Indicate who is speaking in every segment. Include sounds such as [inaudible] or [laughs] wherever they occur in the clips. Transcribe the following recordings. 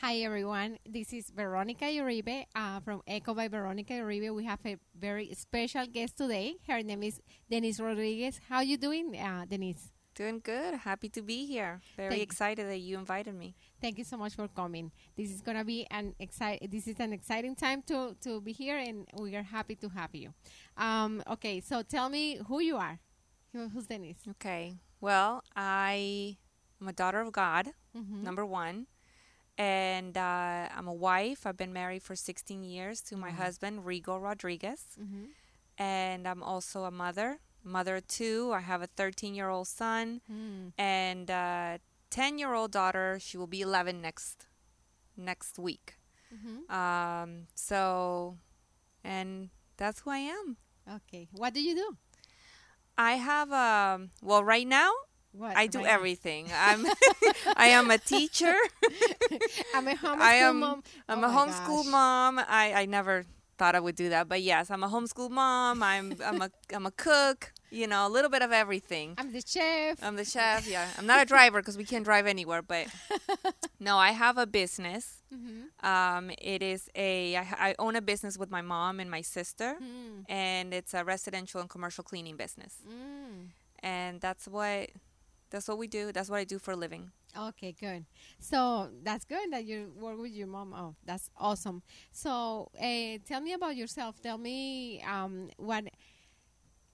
Speaker 1: Hi everyone, this is Veronica Uribe uh, from Echo by Veronica Uribe. We have a very special guest today. Her name is Denise Rodriguez. How are you doing, uh, Denise?
Speaker 2: Doing good. Happy to be here. Very
Speaker 1: Thank-
Speaker 2: excited that you invited me.
Speaker 1: Thank you so much for coming. This is gonna be an excite. This is an exciting time to to be here, and we are happy to have you. Um, okay, so tell me who you are. Who- Who's Denise?
Speaker 2: Okay. Well, I am a daughter of God,
Speaker 1: Mhm.
Speaker 2: number one. And uh, I'm a wife. I've been married for 16 years to my
Speaker 1: Wow.
Speaker 2: husband, Rigo Rodriguez.
Speaker 1: Mhm.
Speaker 2: And I'm also a mother, mother of two. I have a 13 year old son
Speaker 1: Mm.
Speaker 2: and a 10 year old daughter. She will be 11 next next week.
Speaker 1: Mhm.
Speaker 2: Um, so, and that's who I am.
Speaker 1: Okay, what do you do?
Speaker 2: I have um well right now
Speaker 1: What
Speaker 2: I do everything. I'm [laughs] I am a teacher. [laughs]
Speaker 1: I'm a [laughs] homeschool
Speaker 2: I am
Speaker 1: mom.
Speaker 2: I'm
Speaker 1: Oh
Speaker 2: a homeschool
Speaker 1: gosh.
Speaker 2: mom. I I never thought I would do that, but yes, I'm a homeschool mom. I'm I'm a I'm a cook, you know, a little bit of everything.
Speaker 1: I'm the chef.
Speaker 2: I'm the chef. Yeah. I'm not a driver because we can't drive anywhere, but no, I have a business.
Speaker 1: Mhm.
Speaker 2: Um it is a I, I own a business with my mom and my sister
Speaker 1: Mm.
Speaker 2: and it's a residential and commercial cleaning business.
Speaker 1: Mm.
Speaker 2: And that's what that's what we do. That's what I do for a living.
Speaker 1: Okay, good. So that's good that you work with your mom. Oh, that's awesome. So, uh, tell me about yourself. Tell me um, what.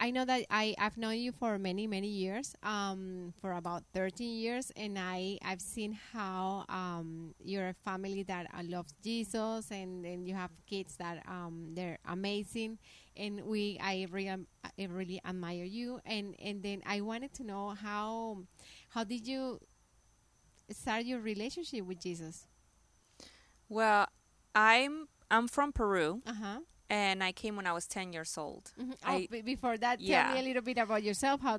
Speaker 1: I know that I I've known you for many many years, um, for about thirteen years, and I I've seen how um, you're a family that uh, loves Jesus, and and you have kids that um, they're amazing, and we I really I really admire you, and and then I wanted to know how how did you start your relationship with Jesus?
Speaker 2: Well, I'm I'm from Peru
Speaker 1: Uh huh.
Speaker 2: And I came when I was 10 years old.
Speaker 1: Oh,
Speaker 2: I-
Speaker 1: be- before that, tell me a little bit about yourself. How uh,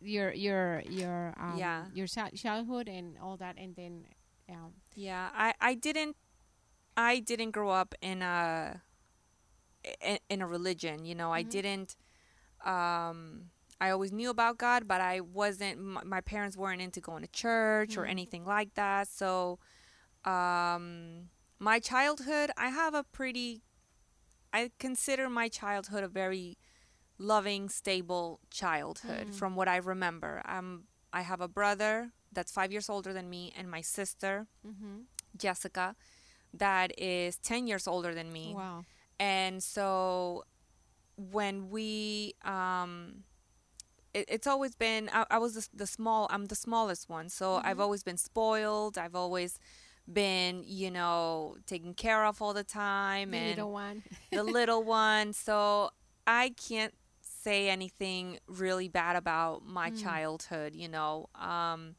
Speaker 1: your your your um,
Speaker 2: Yeah.
Speaker 1: your chi- childhood and all that, and then um,
Speaker 2: Yeah, I I didn't I didn't grow up in a in, in a religion, you know. I
Speaker 1: Mhm.
Speaker 2: didn't um I always knew about God, but I wasn't my, my parents weren't into going to church or
Speaker 1: Mhm.
Speaker 2: anything like that. So um my childhood, I have a pretty I consider my childhood a very loving, stable childhood
Speaker 1: Mm.
Speaker 2: from what I remember. Um I have a brother that's 5 years older than me and my sister
Speaker 1: mm-hmm.
Speaker 2: Jessica, that is 10 years older than me.
Speaker 1: wow,
Speaker 2: And so when we, um, it, it's always been, I, I was the, the small, I'm the smallest one. So I've
Speaker 1: Mhm.
Speaker 2: always been spoiled. I've always been, you know, taken care of all the time.
Speaker 1: the
Speaker 2: and
Speaker 1: little one.
Speaker 2: the [laughs] little one. So I can't say anything really bad about my
Speaker 1: Mm.
Speaker 2: childhood, you know. Um,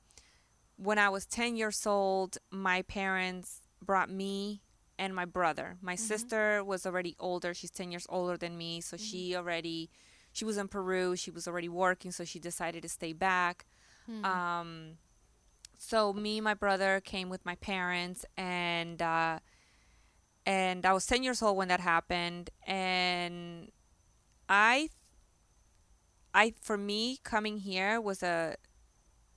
Speaker 2: when I was 10 years old, my parents brought me and my brother. My
Speaker 1: Mhm.
Speaker 2: sister was already older. She's 10 years older than me, so she already she was in Peru. She was already working, so she decided to stay back.
Speaker 1: Hmm.
Speaker 2: Um, so me my brother came with my parents, and uh, and I was ten years old when that happened, and I, I for me coming here was a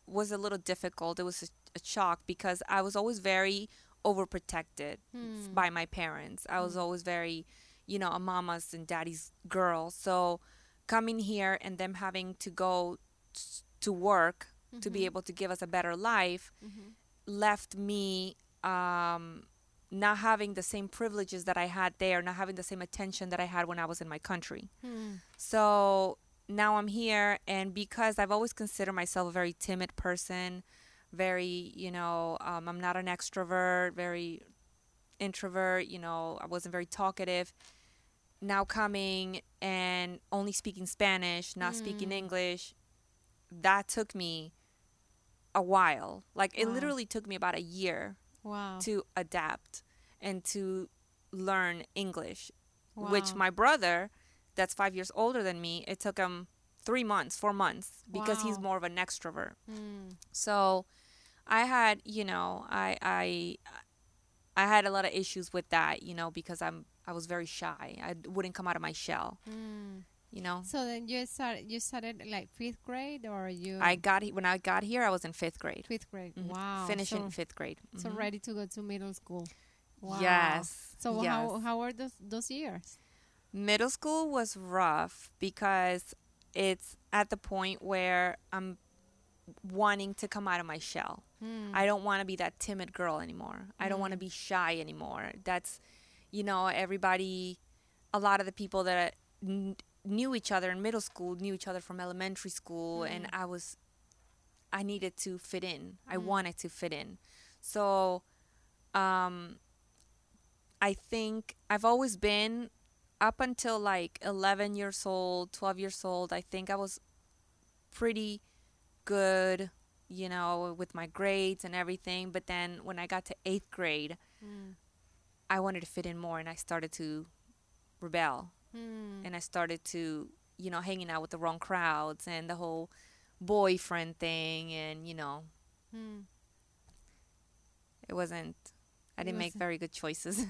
Speaker 2: was a little difficult. It was a, a shock because I was always very overprotected
Speaker 1: Hmm.
Speaker 2: by my parents. I was
Speaker 1: Mm.
Speaker 2: always very, you know, a mama's and daddy's girl. So coming here and them having to go t- to work to be
Speaker 1: Mhm.
Speaker 2: able to give us a better life
Speaker 1: Mhm.
Speaker 2: left me um, not having the same privileges that I had there, not having the same attention that I had when I was in my country.
Speaker 1: Hmm.
Speaker 2: So now I'm here, and because I've always considered myself a very timid person, very, you know, um, I'm not an extrovert, very introvert, you know, I wasn't very talkative. Now coming and only speaking Spanish, not speaking
Speaker 1: Mm.
Speaker 2: English, that took me a while. Like, it literally took me about a year
Speaker 1: Wow.
Speaker 2: to adapt and to learn English which my brother that's five years older than me it took him three months four months because he's more of an extrovert
Speaker 1: Hmm.
Speaker 2: so i had you know i i i had a lot of issues with that you know because i'm i was very shy i wouldn't come out of my shell
Speaker 1: Hmm.
Speaker 2: You know.
Speaker 1: So then you started you started like fifth grade or you
Speaker 2: I got he- when I got here, I was in fifth grade.
Speaker 1: fifth grade.
Speaker 2: Mhm.
Speaker 1: Wow.
Speaker 2: Finishing
Speaker 1: So,
Speaker 2: fifth grade.
Speaker 1: so
Speaker 2: Mhm.
Speaker 1: ready to go to middle school. Wow.
Speaker 2: Yes.
Speaker 1: So
Speaker 2: yes.
Speaker 1: how how were those those years?
Speaker 2: Middle school was rough because it's at the point where I'm wanting to come out of my shell.
Speaker 1: Hmm.
Speaker 2: I don't want to be that timid girl anymore. I don't want to
Speaker 1: Mm.
Speaker 2: be shy anymore. That's, you know, everybody, a lot of the people that knew each other in middle school knew each other from elementary school, and
Speaker 1: Mm.
Speaker 2: I was, I needed to fit in. I
Speaker 1: Mm.
Speaker 2: wanted to fit in. So, um, I think I've always been up until like 11 years old, 12 years old. I think I was pretty good, you know, with my grades and everything. But then when I got to eighth grade,
Speaker 1: Hmm.
Speaker 2: I wanted to fit in more and I started to rebel.
Speaker 1: Hmm.
Speaker 2: And I started to, you know, hanging out with the wrong crowds and the whole boyfriend thing. And, you know,
Speaker 1: Hmm.
Speaker 2: it wasn't, I didn't make very good choices.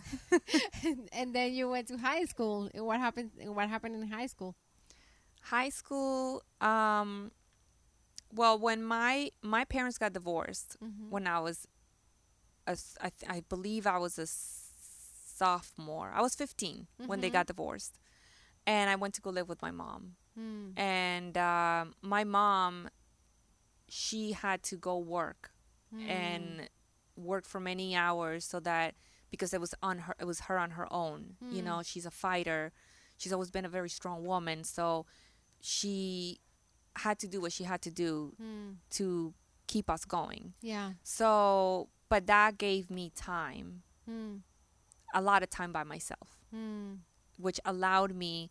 Speaker 2: [laughs]
Speaker 1: and then you went to high school. What happened? What happened in high school?
Speaker 2: high school, um, well, when my my parents got divorced,
Speaker 1: Mhm.
Speaker 2: when I was, a I believe I was a sophomore. I was 15 when they
Speaker 1: Mhm.
Speaker 2: got divorced, and I went to go live with my mom.
Speaker 1: Hmm.
Speaker 2: And um, my mom, she had to go work
Speaker 1: Hmm.
Speaker 2: and work for many hours so that because it was on her, it was her on her own. You
Speaker 1: Mm.
Speaker 2: know, she's a fighter. She's always been a very strong woman, so she had to do what she had to do
Speaker 1: Hmm.
Speaker 2: to keep us going.
Speaker 1: Yeah.
Speaker 2: So, but that gave me time,
Speaker 1: Hmm.
Speaker 2: a lot of time by myself,
Speaker 1: Hmm.
Speaker 2: Which allowed me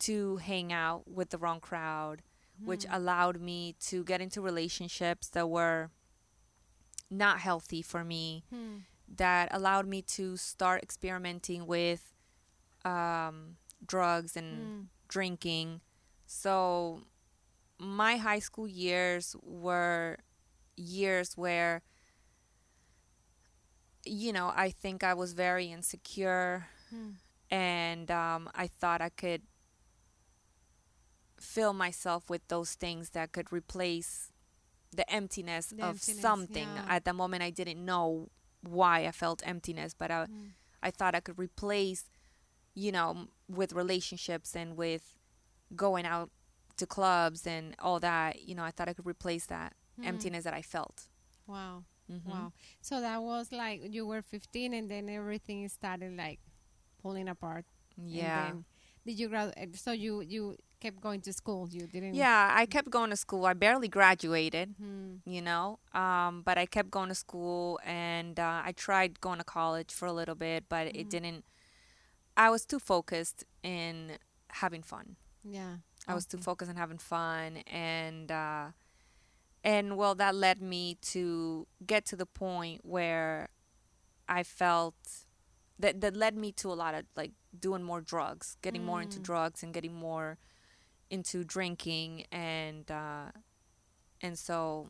Speaker 2: to hang out with the wrong crowd, which
Speaker 1: Hmm.
Speaker 2: allowed me to get into relationships that were not healthy for me,
Speaker 1: Hmm.
Speaker 2: that allowed me to start experimenting with um, drugs and
Speaker 1: Hmm.
Speaker 2: drinking. So my high school years were years where you know, I think I was very insecure
Speaker 1: Hmm.
Speaker 2: And um, I thought I could fill myself with those things that could replace the emptiness
Speaker 1: The
Speaker 2: of
Speaker 1: emptiness,
Speaker 2: something.
Speaker 1: yeah.
Speaker 2: At the moment, I didn't know why I felt emptiness, but I,
Speaker 1: Hmm.
Speaker 2: I thought I could replace, you know, with relationships and with going out to clubs and all that. You know, I thought I could replace that
Speaker 1: Hmm.
Speaker 2: emptiness that I felt.
Speaker 1: Wow.
Speaker 2: Mhm.
Speaker 1: Wow. So that was like you were 15 and then everything started like pulling apart.
Speaker 2: Yeah.
Speaker 1: did you grad? So you you kept going to school. You didn't.
Speaker 2: Yeah, I kept going to school. I barely graduated.
Speaker 1: Hmm.
Speaker 2: you know. Um, but I kept going to school and uh, I tried going to college for a little bit, but
Speaker 1: Mhm.
Speaker 2: it didn't. I was too focused in having fun.
Speaker 1: Yeah.
Speaker 2: I was too focused on having fun, and uh, and well, that led me to get to the point where I felt that that led me to a lot of like doing more drugs, getting more into
Speaker 1: Mm.
Speaker 2: drugs, and getting more into drinking, and uh, and so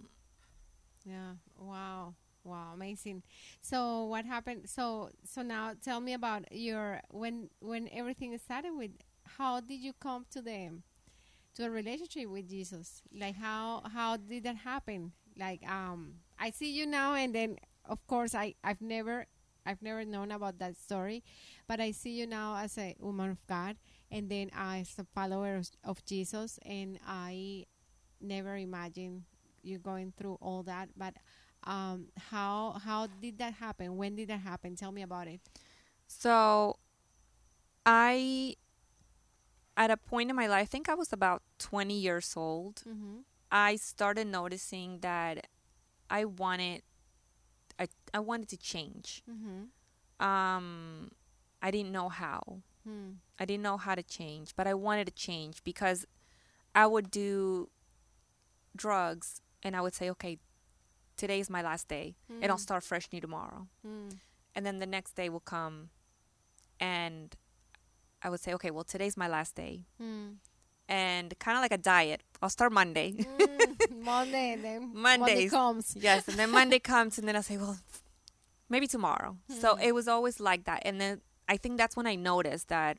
Speaker 1: Yeah. Wow. Wow. Amazing. So what happened? So so now tell me about your when when everything started with. How did you come to the to a relationship with Jesus? Like how how did that happen? Like um, I see you now, and then of course I I've never I've never known about that story, but I see you now as a woman of God, and then as a follower of, of Jesus, and I never imagined you going through all that. But um, how how did that happen? When did that happen? Tell me about it.
Speaker 2: So I at a point in my life, I think I was about 20 years old,
Speaker 1: Mm-hmm.
Speaker 2: I started noticing that I wanted I, I wanted to change.
Speaker 1: Mm-hmm.
Speaker 2: Um I didn't know how.
Speaker 1: Hmm.
Speaker 2: I didn't know how to change, but I wanted to change because I would do drugs and I would say, "Okay, today is my last day and I'll
Speaker 1: Mm.
Speaker 2: start fresh new tomorrow."
Speaker 1: Mm.
Speaker 2: and then the next day will come and I would say, okay, well, today's my last day.
Speaker 1: Mm.
Speaker 2: And kind of like a diet. I'll start Monday.
Speaker 1: Mm. [laughs] Monday, then Monday comes.
Speaker 2: yes. And then Monday [laughs] comes, and then I'll say, well, maybe tomorrow. So
Speaker 1: Hmm.
Speaker 2: it was always like that. And then I think that's when I noticed that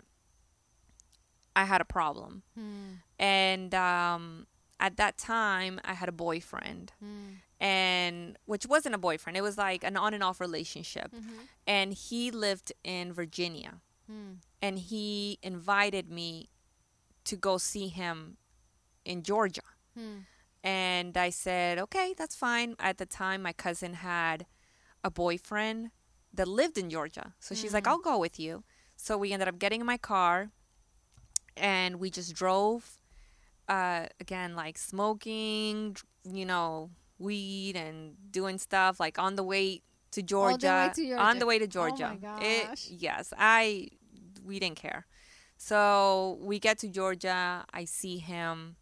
Speaker 2: I had a problem.
Speaker 1: Hmm.
Speaker 2: And um, at that time, I had a boyfriend,
Speaker 1: Hmm.
Speaker 2: and which wasn't a boyfriend. It was like an on and off relationship.
Speaker 1: Mhm.
Speaker 2: And he lived in Virginia,
Speaker 1: Hmm.
Speaker 2: and he invited me to go see him in Georgia.
Speaker 1: Hmm.
Speaker 2: And I said, okay, that's fine. At the time, my cousin had a boyfriend that lived in Georgia. So she's like,
Speaker 1: Mm.
Speaker 2: I'll go with you. So we ended up getting in my car and we just drove. Uh, again, like smoking, you know, weed and doing stuff like on the way to Georgia.
Speaker 1: to
Speaker 2: On the way to Georgia.
Speaker 1: Oh
Speaker 2: Georgia.
Speaker 1: my
Speaker 2: It-
Speaker 1: gosh.
Speaker 2: yes, I we didn't care. So we get to Georgia. I see him,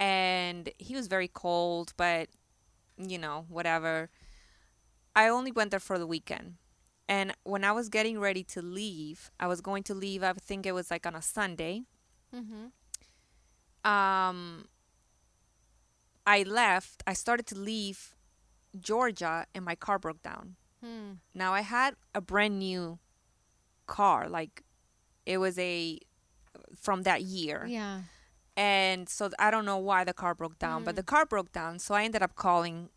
Speaker 2: and he was very cold, but you know, whatever. I only went there for the weekend. And when I was getting ready to leave, I was going to leave, I think it was like on a Sunday.
Speaker 1: Mhm.
Speaker 2: Um, I left, I started to leave Georgia, and my car broke down.
Speaker 1: Hmm.
Speaker 2: Now I had a brand new car, like it was a from that year.
Speaker 1: Yeah.
Speaker 2: And so I don't know why the car broke down, but
Speaker 1: Mm.
Speaker 2: the car broke down. So I ended up calling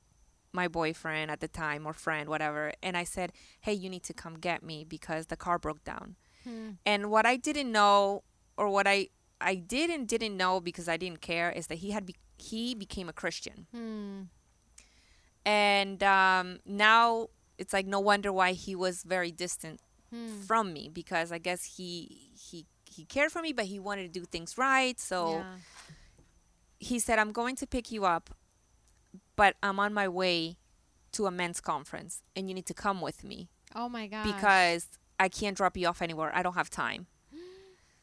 Speaker 2: my boyfriend at the time or friend, whatever. And I said, hey, you need to come get me because the car broke down.
Speaker 1: Hmm.
Speaker 2: And what I didn't know, or what I, I did and didn't know because I didn't care, is that he had be- he became a Christian.
Speaker 1: Hmm.
Speaker 2: And um, now it's like no wonder why he was very distant
Speaker 1: Hmm.
Speaker 2: from me because I guess he he he cared for me, but he wanted to do things right. So
Speaker 1: yeah.
Speaker 2: he said, I'm going to pick you up, but I'm on my way to a men's conference and you need to come with me
Speaker 1: Oh my god.
Speaker 2: because I can't drop you off anywhere. I don't have time. [gasps]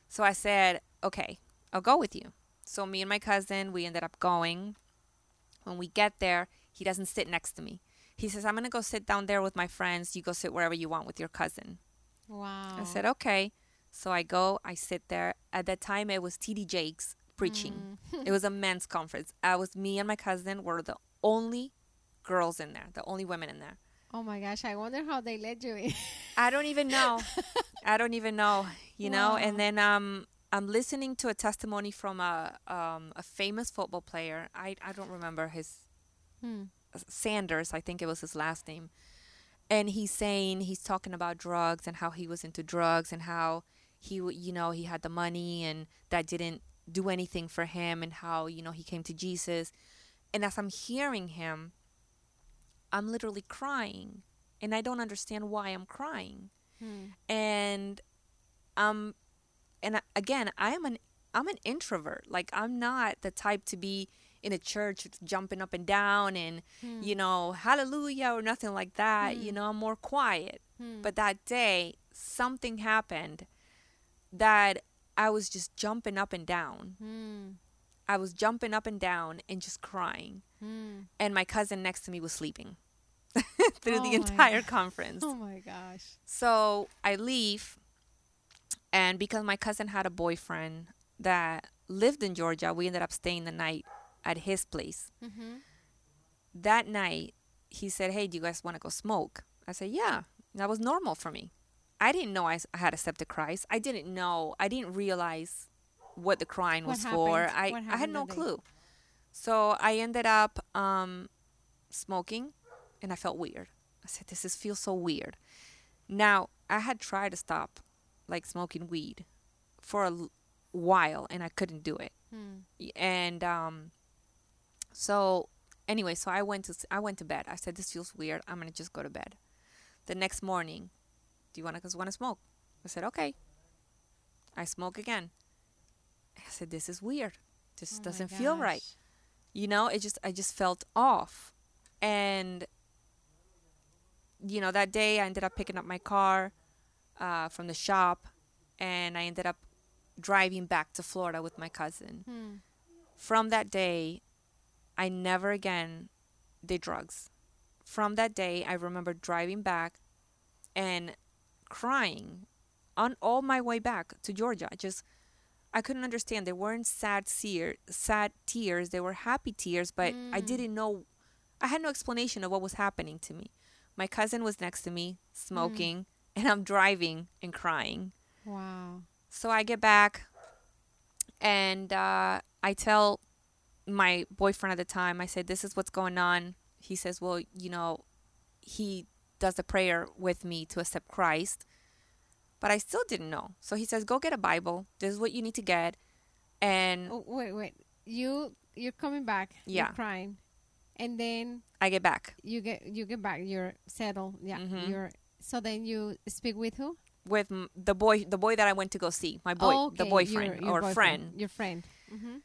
Speaker 2: So I said, okay, I'll go with you. So me and my cousin, we ended up going. When we get there, he doesn't sit next to me. He says, I'm going to go sit down there with my friends. You go sit wherever you want with your cousin.
Speaker 1: Wow.
Speaker 2: I said, okay. So I go, I sit there. At that time, it was TD Jakes preaching.
Speaker 1: Mm. [laughs]
Speaker 2: it was a men's conference. I was me and my cousin were the only girls in there, the only women in there.
Speaker 1: Oh my gosh, I wonder how they let you in.
Speaker 2: I don't even know. [laughs] I don't even know, you know.
Speaker 1: Wow.
Speaker 2: And then um, I'm listening to a testimony from a um, a famous football player. I I don't remember his
Speaker 1: Hmm.
Speaker 2: Sanders, I think it was his last name. And he's saying he's talking about drugs and how he was into drugs and how he, you know, he had the money and that didn't do anything for him and how, you know, he came to Jesus. And as I'm hearing him, I'm literally crying and I don't understand why I'm crying.
Speaker 1: Hmm.
Speaker 2: And um and again, I'm an I'm an introvert. Like I'm not the type to be in a church jumping up and down and
Speaker 1: Hmm.
Speaker 2: you know, hallelujah or nothing like that. You
Speaker 1: Mm.
Speaker 2: know, I'm more quiet.
Speaker 1: Hmm.
Speaker 2: But that day, something happened that I was just jumping up and down.
Speaker 1: Hmm.
Speaker 2: I was jumping up and down and just crying.
Speaker 1: Hmm.
Speaker 2: And my cousin next to me was sleeping [laughs] through
Speaker 1: Oh
Speaker 2: the entire [laughs] conference.
Speaker 1: Oh my gosh.
Speaker 2: So I leave, and because my cousin had a boyfriend that lived in Georgia, we ended up staying the night at his place.
Speaker 1: Mm-hmm.
Speaker 2: That night, he said, Hey, do you guys want to go smoke? I said, Yeah. That was normal for me. I didn't know I had a accepted Christ. I didn't know, I didn't realize what the crying
Speaker 1: What
Speaker 2: was for. I, I had no clue. So I ended up um, smoking, and I felt weird. I said, This is, feels so weird. Now, I had tried to stop like smoking weed for a l- while, and I couldn't do it
Speaker 1: Hmm.
Speaker 2: And um so anyway so i went to i went to bed i said this feels weird i'm gonna just go to bed the next morning do you want to want to smoke? I said okay. I smoke again. I said this is weird. This
Speaker 1: Oh
Speaker 2: doesn't feel right. you know it just i just felt off. And you know that day i ended up picking up my car uh, from the shop and i ended up driving back to florida with my cousin.
Speaker 1: Hmm.
Speaker 2: from that day, I never again did drugs. From that day, I remember driving back and crying on all my way back to Georgia. I just I couldn't understand. They weren't sad tear, sad tears. They were happy tears, but I
Speaker 1: Mm.
Speaker 2: didn't know. I had no explanation of what was happening to me. My cousin was next to me smoking, and I'm driving and crying.
Speaker 1: Wow.
Speaker 2: So I get back. And uh, I tell my boyfriend at the time, I said, This is what's going on. He says, Well, you know, he does the prayer with me to accept Christ. But I still didn't know. So he says, Go get a Bible. This is what you need to get. And
Speaker 1: Oh, wait, wait. You you're coming back.
Speaker 2: Yeah.
Speaker 1: You're crying, and then
Speaker 2: I get back
Speaker 1: you get you get back. You're settled. Yeah.
Speaker 2: Mhm.
Speaker 1: You're so then you speak with who?
Speaker 2: with the boy, the boy that I went to go see, my boy,
Speaker 1: Oh,
Speaker 2: the boyfriend
Speaker 1: your- your
Speaker 2: or
Speaker 1: boyfriend,
Speaker 2: friend.
Speaker 1: Your friend. Mm-hmm.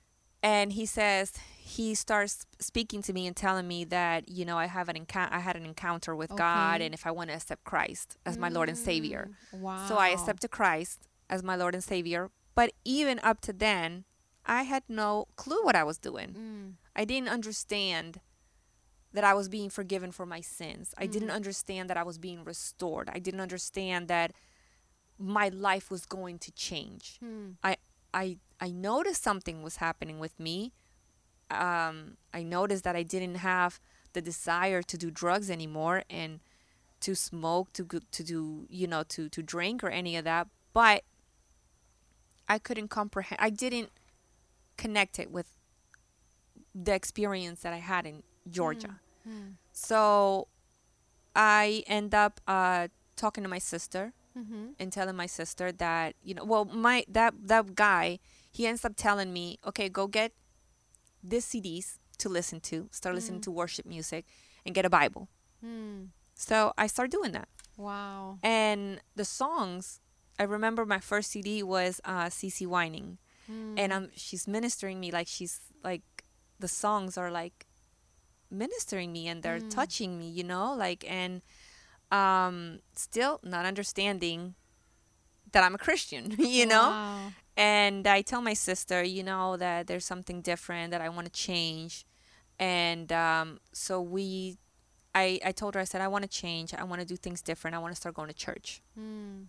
Speaker 2: And he says he starts speaking to me and telling me that you know I have an encounter I had an encounter with God and if I want to accept Christ as my Lord and Savior.
Speaker 1: Wow.
Speaker 2: So I accepted Christ as my Lord and Savior, but even up to then I had no clue what I was doing.
Speaker 1: Mm.
Speaker 2: I didn't understand that I was being forgiven for my sins. I didn't understand that I was being restored. I didn't understand that my life was going to change.
Speaker 1: Hmm.
Speaker 2: I I I noticed something was happening with me. Um, I noticed that I didn't have the desire to do drugs anymore and to smoke, to to do you know to to drink or any of that. But I couldn't comprehend. I didn't connect it with the experience that I had in Georgia.
Speaker 1: Hmm.
Speaker 2: So I end up uh, talking to my sister
Speaker 1: Mm-hmm.
Speaker 2: and telling my sister that you know well my that that guy he ends up telling me okay go get this CDs to listen to start listening
Speaker 1: Mm.
Speaker 2: to worship music and get a Bible
Speaker 1: Hmm.
Speaker 2: so I start doing that
Speaker 1: Wow.
Speaker 2: and the songs I remember my first CD was uh CeCe Winans
Speaker 1: Hmm.
Speaker 2: and um she's ministering me like she's like the songs are like ministering me and they're
Speaker 1: Mm.
Speaker 2: touching me you know like and um still not understanding that I'm a Christian [laughs] you know
Speaker 1: Wow.
Speaker 2: and I tell my sister you know that there's something different that I want to change and um so we I I told her I said I want to change I want to do things different I want to start going to church
Speaker 1: Hmm.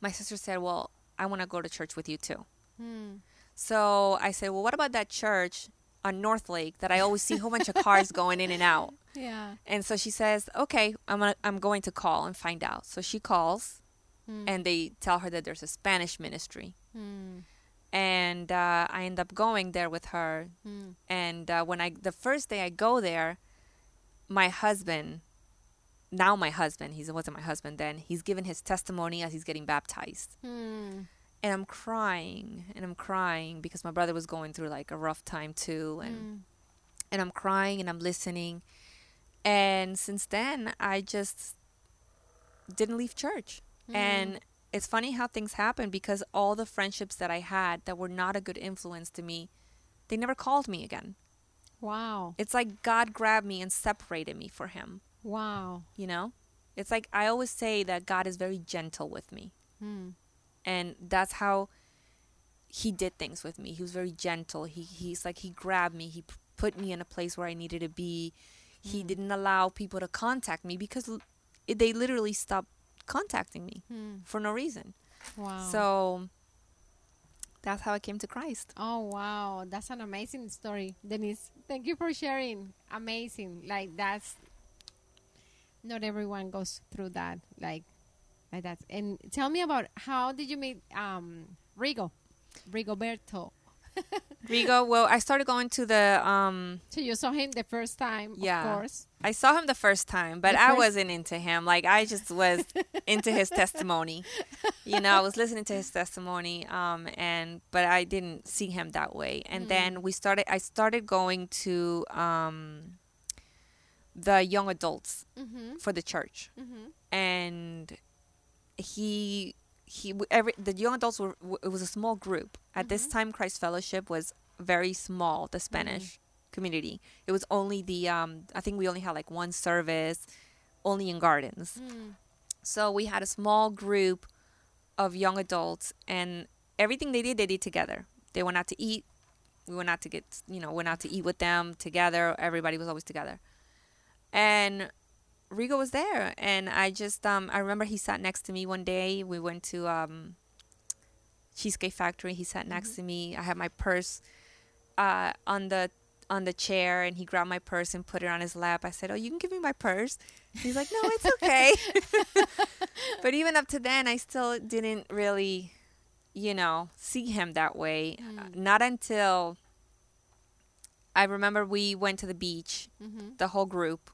Speaker 2: my sister said well I want to go to church with you too
Speaker 1: Hmm.
Speaker 2: so I said, well, what about that church on North Lake that I always see a whole bunch of cars going in and out? [laughs]
Speaker 1: Yeah.
Speaker 2: And so she says, okay, I'm gonna, I'm going to call and find out. So she calls,
Speaker 1: Hmm.
Speaker 2: and they tell her that there's a Spanish ministry,
Speaker 1: Hmm.
Speaker 2: and uh, I end up going there with her.
Speaker 1: Hmm.
Speaker 2: And uh, when I, the first day I go there, my husband, now my husband, he wasn't my husband then, he's given his testimony as he's getting baptized. And I'm crying and I'm crying because my brother was going through like a rough time too and
Speaker 1: Hmm.
Speaker 2: and I'm crying and I'm listening and since then I just didn't leave church
Speaker 1: Hmm.
Speaker 2: and it's funny how things happen because all the friendships that I had that were not a good influence to me they never called me again
Speaker 1: Wow.
Speaker 2: it's like God grabbed me and separated me for him
Speaker 1: Wow.
Speaker 2: you know it's like I always say that God is very gentle with me
Speaker 1: Hmm.
Speaker 2: And that's how he did things with me. He was very gentle. He he's like he grabbed me. He put me in a place where I needed to be. He
Speaker 1: Mm.
Speaker 2: didn't allow people to contact me because it- they literally stopped contacting me
Speaker 1: Hmm.
Speaker 2: for no reason.
Speaker 1: Wow.
Speaker 2: So that's how I came to Christ.
Speaker 1: Oh wow, that's an amazing story, Denise. Thank you for sharing. Amazing. Like that's not everyone goes through that. Like like that. And tell me about how did you meet um Rigo, Rigoberto? [laughs]
Speaker 2: Rigo, well, I started going to the um
Speaker 1: So you saw him the first time,
Speaker 2: Yeah.
Speaker 1: of course.
Speaker 2: I saw him the first time, but
Speaker 1: The
Speaker 2: I
Speaker 1: first-
Speaker 2: wasn't into him. Like I just was [laughs] into his testimony. You know, I was listening to his testimony, um, and but I didn't see him that way. And
Speaker 1: Mm.
Speaker 2: then we started. I started going to um, the young adults
Speaker 1: Mm-hmm.
Speaker 2: for the church,
Speaker 1: Mm-hmm.
Speaker 2: and he he every the young adults were it was a small group at this
Speaker 1: Mhm.
Speaker 2: time. Christ Fellowship was very small. The Spanish community. It was only the um I think we only had like one service, only in gardens.
Speaker 1: Mm.
Speaker 2: So we had a small group of young adults and everything they did they did together. They went out to eat. We went out to get you know, went out to eat with them together. Everybody was always together. And Rigo was there and I just um I remember he sat next to me one day. We went to um Cheesecake Factory. He sat next
Speaker 1: Mhm.
Speaker 2: to me. I had my purse uh on the on the chair and he grabbed my purse and put it on his lap. I said, "Oh, you can give me my purse." He's like, "No, it's okay." [laughs] but even up to then, I still didn't really you know, see him that way.
Speaker 1: Mm.
Speaker 2: Not until I remember we went to the beach,
Speaker 1: Mm-hmm.
Speaker 2: the whole group,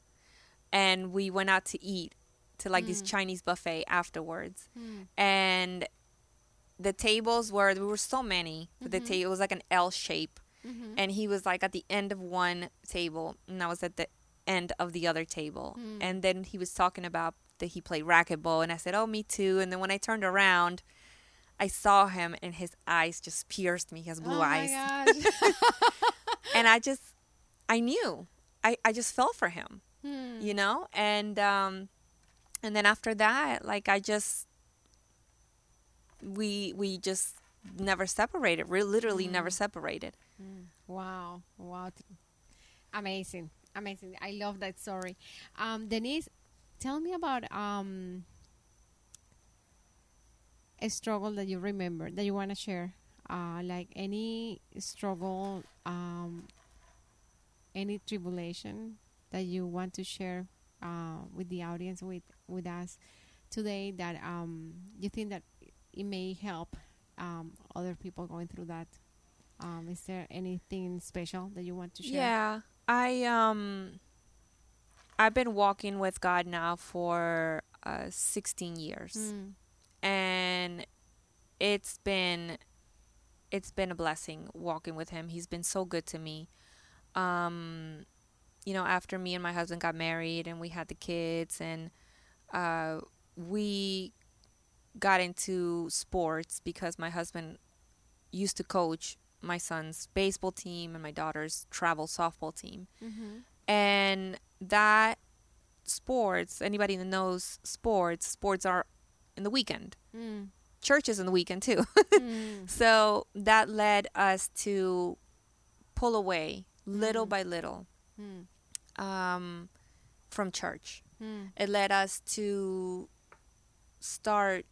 Speaker 2: and we went out to eat to like this
Speaker 1: Mm.
Speaker 2: Chinese buffet afterwards.
Speaker 1: Mm.
Speaker 2: And the tables were there were so many. but The table was like an L shape,
Speaker 1: Mm-hmm.
Speaker 2: and he was like at the end of one table, and I was at the end of the other table.
Speaker 1: Mm.
Speaker 2: And then he was talking about that he played racquetball, and I said, "Oh, me too." And then when I turned around, I saw him, and his eyes just pierced me. He has blue
Speaker 1: oh
Speaker 2: eyes,
Speaker 1: my gosh. [laughs]
Speaker 2: and I just, I knew, I, I just fell for him,
Speaker 1: Hmm.
Speaker 2: you know. And um, and then after that, like I just, we we just never separated. We literally never
Speaker 1: Mm.
Speaker 2: separated.
Speaker 1: Mm. Wow. Wow. Amazing. Amazing. I love that story. Um, Denise, tell me about um, a struggle that you remember that you want to share. Uh, like any struggle, um, any tribulation that you want to share uh, with the audience, with, with us today that um, you think that it may help um, other people going through that. Um, is there anything special that you want to share?
Speaker 2: Yeah, I um, I've been walking with God now for uh, 16 years,
Speaker 1: Mm,
Speaker 2: and it's been it's been a blessing walking with Him. He's been so good to me. Um, you know, after me and my husband got married and we had the kids, and uh, we got into sports because my husband used to coach my son's baseball team and my daughter's travel softball team.
Speaker 1: mhm,
Speaker 2: And that sports, anybody that knows sports, sports are in the weekend.
Speaker 1: mm,
Speaker 2: Church is in the weekend too.
Speaker 1: mm, [laughs]
Speaker 2: so that led us to pull away little
Speaker 1: Mm.
Speaker 2: by little
Speaker 1: mm,
Speaker 2: um, from church.
Speaker 1: mm,
Speaker 2: It led us to start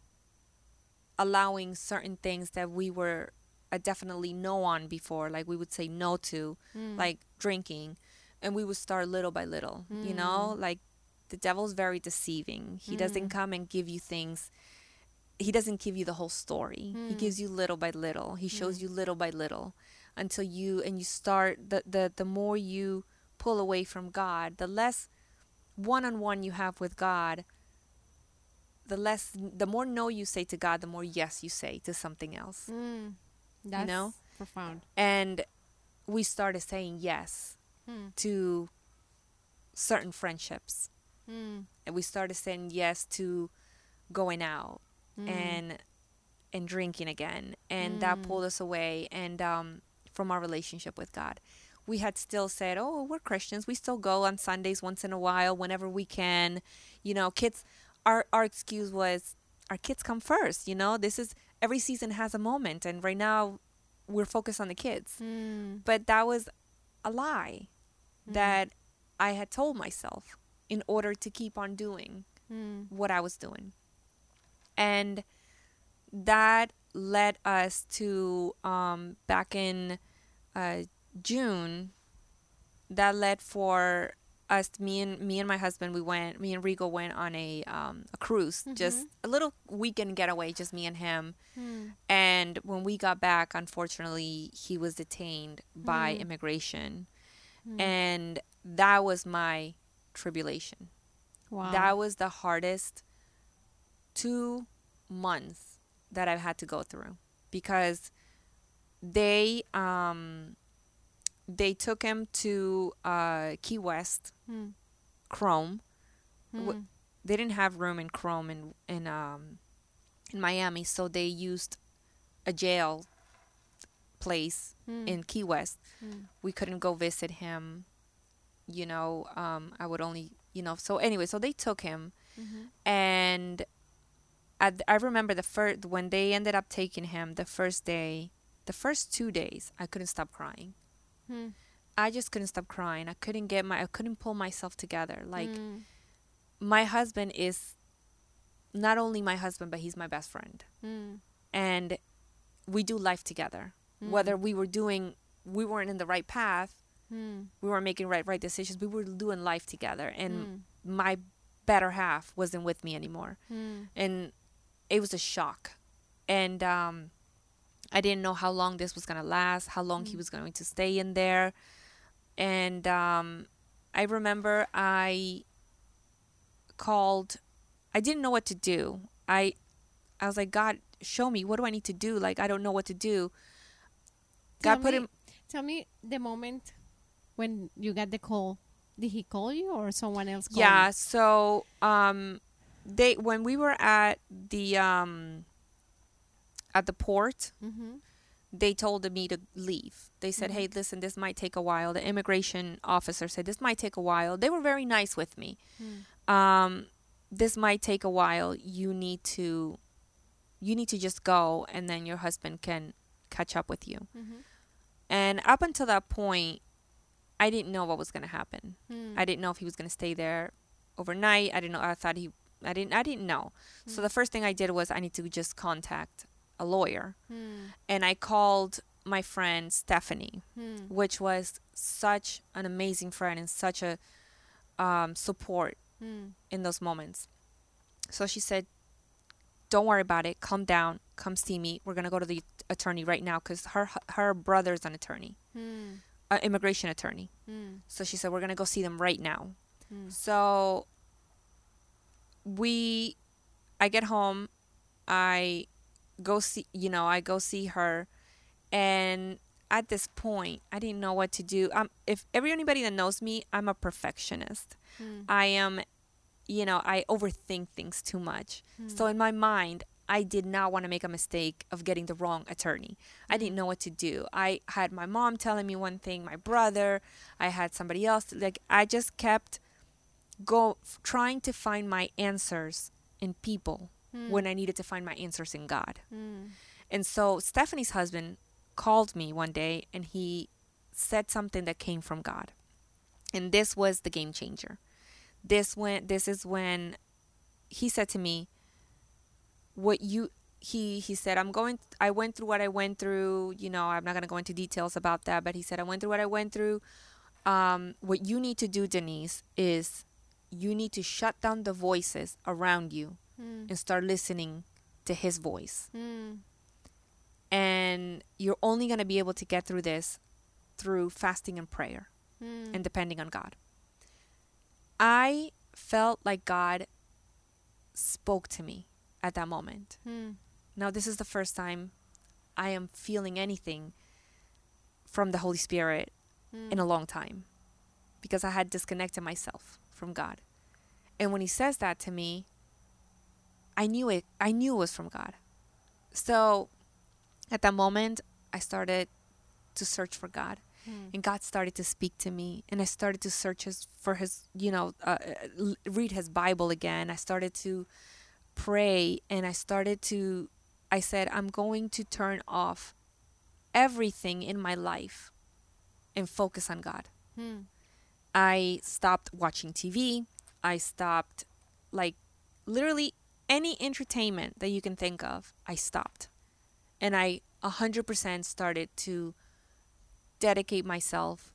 Speaker 2: allowing certain things that we were uh, definitely no on before, like we would say no to,
Speaker 1: mm.
Speaker 2: like drinking, and we would start little by little. You know, like the devil's very deceiving. He doesn't
Speaker 1: Mm.
Speaker 2: come and give you things. He doesn't give you the whole story. He
Speaker 1: Mm.
Speaker 2: gives you little by little. He shows you little by little until you and you start the the the more you pull away from God, the less one-on-one you have with God, the less the more no you say to God, the more yes you say to something else.
Speaker 1: Mm. That's
Speaker 2: know?
Speaker 1: profound.
Speaker 2: And we started saying yes
Speaker 1: Mm,
Speaker 2: to certain friendships.
Speaker 1: mm,
Speaker 2: And we started saying yes to going out
Speaker 1: mm,
Speaker 2: and and drinking again. And that
Speaker 1: Mm.
Speaker 2: pulled us away and um from our relationship with God. We had still said, "Oh, we're Christians. We still go on Sundays once in a while whenever we can." You know, kids our our excuse was our kids come first, you know? This is every season has a moment and right now we're focused on the kids.
Speaker 1: mm,
Speaker 2: But that was a lie
Speaker 1: mm,
Speaker 2: that I had told myself in order to keep on doing
Speaker 1: mm,
Speaker 2: what I was doing. And that led us to um, back in uh, June. That led for us, me and me and my husband. We went. Me and Rigo went on a um, a cruise, just a little weekend getaway, just me and him.
Speaker 1: mm,
Speaker 2: And when we got back, unfortunately, he was detained by
Speaker 1: Mm.
Speaker 2: immigration,
Speaker 1: mm.
Speaker 2: and that was my tribulation.
Speaker 1: wow.
Speaker 2: That was the hardest two months that I've had to go through because they um they took him to uh Key West.
Speaker 1: Mm,
Speaker 2: Krome.
Speaker 1: mm,
Speaker 2: Wh- They didn't have room in Krome in in um in Miami, so they used a jail place
Speaker 1: mm,
Speaker 2: in Key West.
Speaker 1: mm,
Speaker 2: We couldn't go visit him. You know, um I would only, you know, so anyway, so they took him.
Speaker 1: Mhm,
Speaker 2: and I, I remember the first when they ended up taking him the first day the first two days i couldn't stop crying
Speaker 1: mm,
Speaker 2: i just couldn't stop crying. I couldn't get my i couldn't pull myself together. Like
Speaker 1: mm,
Speaker 2: my husband is not only my husband but he's my best friend.
Speaker 1: Mm,
Speaker 2: and we do life together. Whether we were doing we weren't in the right path we weren't making right right decisions we were doing life together. And my better half wasn't with me anymore. And it was a shock. And um I didn't know how long this was going to last, how long he was going to stay in there. And um, I remember I called, I didn't know what to do. I, I was like, God, show me. What do I need to do? Like, I don't know what to do. God
Speaker 1: Tell
Speaker 2: put
Speaker 1: me-
Speaker 2: him.
Speaker 1: Tell me the moment when you got the call. Did he call you or someone else called
Speaker 2: Yeah. So, um, they when we were at the um, at the port.
Speaker 1: Mm-hmm.
Speaker 2: they told me to leave. They said,
Speaker 1: Mhm.
Speaker 2: "Hey, listen, this might take a while." The immigration officer said, "This might take a while." They were very nice with me.
Speaker 1: Mm.
Speaker 2: Um, this might take a while. You need to, you need to just go, and then your husband can catch up with you.
Speaker 1: Mm-hmm.
Speaker 2: And up until that point, I didn't know what was going to happen.
Speaker 1: Mm.
Speaker 2: I didn't know if he was going to stay there overnight. I didn't know. I thought he. I didn't. I didn't know. So
Speaker 1: Mm.
Speaker 2: the first thing I did was I need to just contact a lawyer,
Speaker 1: Mm.
Speaker 2: and I called my friend Stephanie,
Speaker 1: Mm.
Speaker 2: which was such an amazing friend and such a um, support
Speaker 1: Mm.
Speaker 2: in those moments. So she said, "Don't worry about it. Calm down. Come see me. We're gonna go to the attorney right now because her her brother's an attorney,
Speaker 1: Mm.
Speaker 2: an immigration attorney. So she said we're gonna go see them right now. So we, I get home, I go see, you know, I go see her, and at this point, I didn't know what to do. Um, if every anybody that knows me, I'm a perfectionist.
Speaker 1: Mm.
Speaker 2: I am, you know, I overthink things too much. So
Speaker 1: Mm.
Speaker 2: in my mind, I did not want to make a mistake of getting the wrong attorney. I didn't know what to do. I had my mom telling me one thing, my brother, I had somebody else. Like I just kept go trying to find my answers in people
Speaker 1: Mm.
Speaker 2: when I needed to find my answers in God.
Speaker 1: Mm.
Speaker 2: And so Stephanie's husband called me one day and he said something that came from God. And this was the game changer. This when this is when he said to me what you he he said I'm going I went through what I went through, you know, I'm not going to go into details about that, but he said I went through what I went through. Um what you need to do Denise is you need to shut down the voices around you
Speaker 1: Mm.
Speaker 2: and start listening to his voice
Speaker 1: Mm.
Speaker 2: and you're only going to be able to get through this through fasting and prayer
Speaker 1: Mm.
Speaker 2: and depending on God. I felt like God spoke to me at that moment.
Speaker 1: Mm.
Speaker 2: Now, this is the first time I am feeling anything from the Holy Spirit
Speaker 1: Mm.
Speaker 2: in a long time because I had disconnected myself from God. And when he says that to me, I knew it I knew it was from God. So at that moment, I started to search for God
Speaker 1: Mm.
Speaker 2: and God started to speak to me and I started to search his for his, you know, uh, read his Bible again. I started to pray and I started to I said I'm going to turn off everything in my life and focus on God.
Speaker 1: Mm.
Speaker 2: I stopped watching TV. I stopped, like, literally any entertainment that you can think of, I stopped. And I 100% started to dedicate myself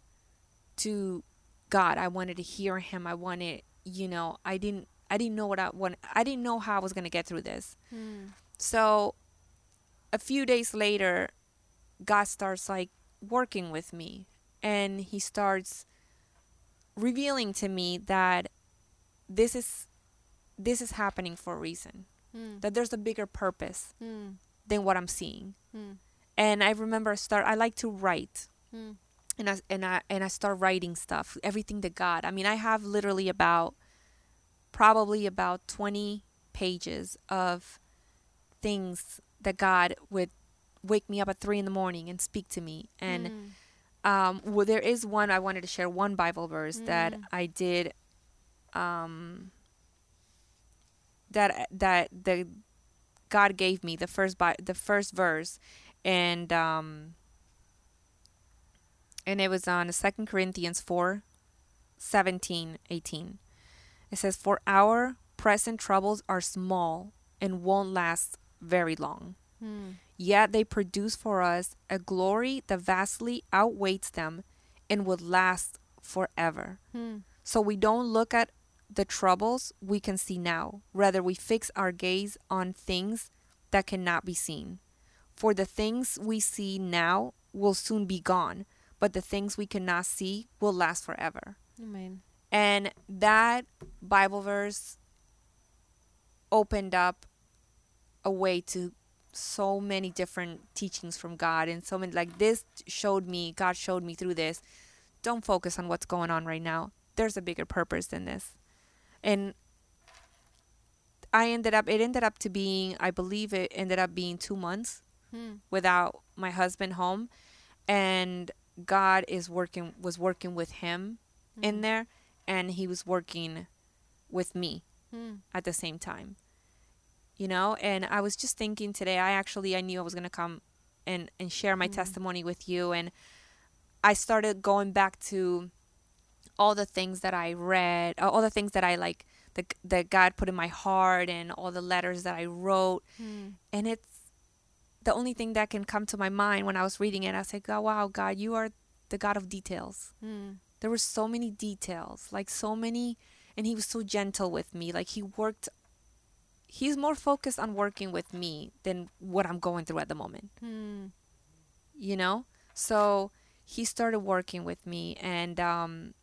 Speaker 2: to God. I wanted to hear Him. I wanted, you know, I didn't. I didn't know what I want. I didn't know how I was gonna get through this.
Speaker 1: Mm.
Speaker 2: So, a few days later, God starts like working with me, and He starts revealing to me that this is this is happening for a reason.
Speaker 1: Mm.
Speaker 2: That there's a bigger purpose
Speaker 1: Mm.
Speaker 2: than what I'm seeing.
Speaker 1: Mm.
Speaker 2: And I remember I start. I like to write,
Speaker 1: Mm.
Speaker 2: and I and I and I start writing stuff, everything to God. I mean, I have literally about probably about 20 pages of things that God would wake me up at three in the morning and speak to me. And
Speaker 1: Mm.
Speaker 2: um, well, there is one I wanted to share one Bible verse that
Speaker 1: Mm.
Speaker 2: I did. Um, that that the God gave me the first bi- the first verse, and um, and it was on Second Corinthians 4, 17, 18. It says, "For our present troubles are small and won't last very long."
Speaker 1: Mm.
Speaker 2: Yet they produce for us a glory that vastly outweighs them and would last forever.
Speaker 1: Mm.
Speaker 2: So we don't look at the troubles we can see now. Rather, we fix our gaze on things that cannot be seen. For the things we see now will soon be gone, but the things we cannot see will last forever.
Speaker 1: Amen.
Speaker 2: And that Bible verse opened up a way to so many different teachings from God and so many like this showed me God showed me through this don't focus on what's going on right now there's a bigger purpose than this and I ended up it ended up to being I believe it ended up being 2 months
Speaker 1: Hmm.
Speaker 2: without my husband home. And God is working was working with him in there and he was working with me
Speaker 1: Hmm.
Speaker 2: at the same time you know? And i was just thinking today i actually i knew i was going to come and and share my testimony with you. And i started going back to all the things that i read all the things that i like that, that god put in my heart and all the letters that i wrote
Speaker 1: Hmm.
Speaker 2: and it's the only thing that can come to my mind when i was reading it i said god wow god you are the god of details
Speaker 1: Hmm.
Speaker 2: there were so many details like so many and he was so gentle with me like he worked he's more focused on working with me than what i'm going through at the moment
Speaker 1: Hmm.
Speaker 2: you know so he started working with me and um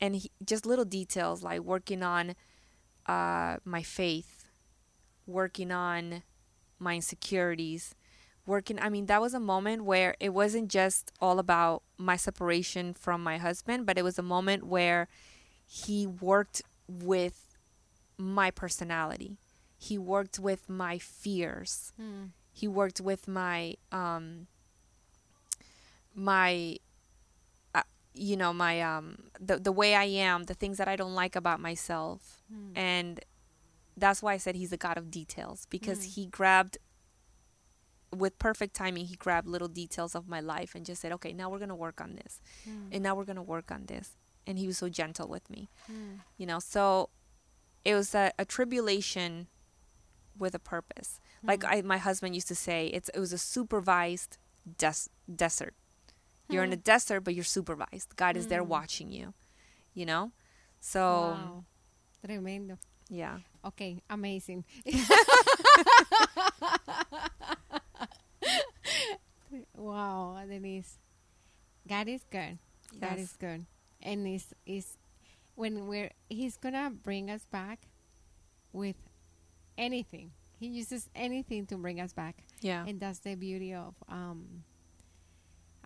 Speaker 2: and he, just little details like working on uh my faith working on my insecurities working i mean that was a moment where it wasn't just all about my separation from my husband but it was a moment where he worked with my personality he worked with my fears
Speaker 1: Hmm.
Speaker 2: he worked with my um my you know my um the the way I am the things that I don't like about myself
Speaker 1: Hmm.
Speaker 2: and that's why I said he's a god of details because
Speaker 1: Mm.
Speaker 2: he grabbed with perfect timing he grabbed little details of my life and just said okay now we're going to work on this
Speaker 1: Hmm.
Speaker 2: and now we're going to work on this and he was so gentle with me
Speaker 1: Hmm.
Speaker 2: you know so it was a, a tribulation with a purpose like I, my husband used to say it's it was a supervised des- desert you're in a desert but you're supervised god is there
Speaker 1: Mm.
Speaker 2: watching you you know so
Speaker 1: Wow. Tremendo.
Speaker 2: yeah
Speaker 1: Okay, amazing. [laughs] wow, Denise. God is good. God is good. And is is when we're he's gonna bring us back with anything. He uses anything to bring us back.
Speaker 2: yeah
Speaker 1: And that's the beauty of um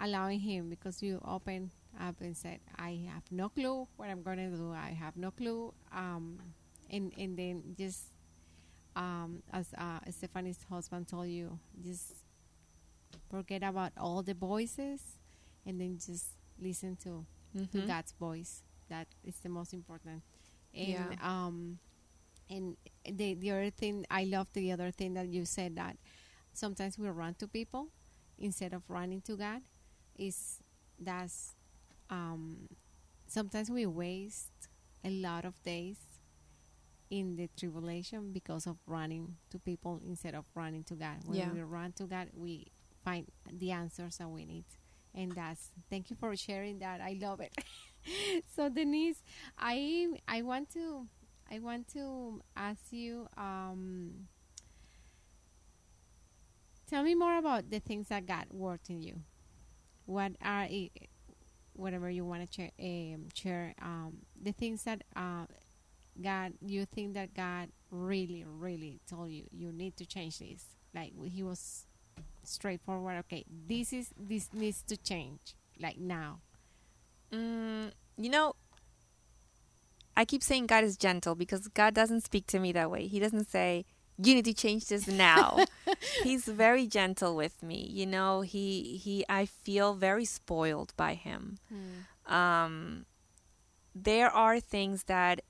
Speaker 1: allowing him because you open up and said, I have no clue what I'm gonna do. I have no clue. Um and and then just um as uh Stephanie's husband told you, just forget about all the voices and then just listen to to
Speaker 2: Mhm.
Speaker 1: God's voice. That is the most important. And
Speaker 2: Yeah.
Speaker 1: um and the the other thing I love the other thing that you said that sometimes we run to people instead of running to God is that um sometimes we waste a lot of days in the tribulation because of running to people instead of running to God. When
Speaker 2: Yeah.
Speaker 1: we run to God, we find the answers that we need. And that's thank you for sharing that. I love it. [laughs] so Denise, I I want to I want to ask you um tell me more about the things that God worked in you. What are i- whatever you want to share, um, share um, the things that uh, God you think that God really really told you you need to change this. Like he was straightforward. Okay, this is this needs to change like now.
Speaker 2: Mm, you know, I keep saying God is gentle because God doesn't speak to me that way. He doesn't say, "You need to change this now." [laughs] He's very gentle with me. You know, he he I feel very spoiled by him. Um there are things that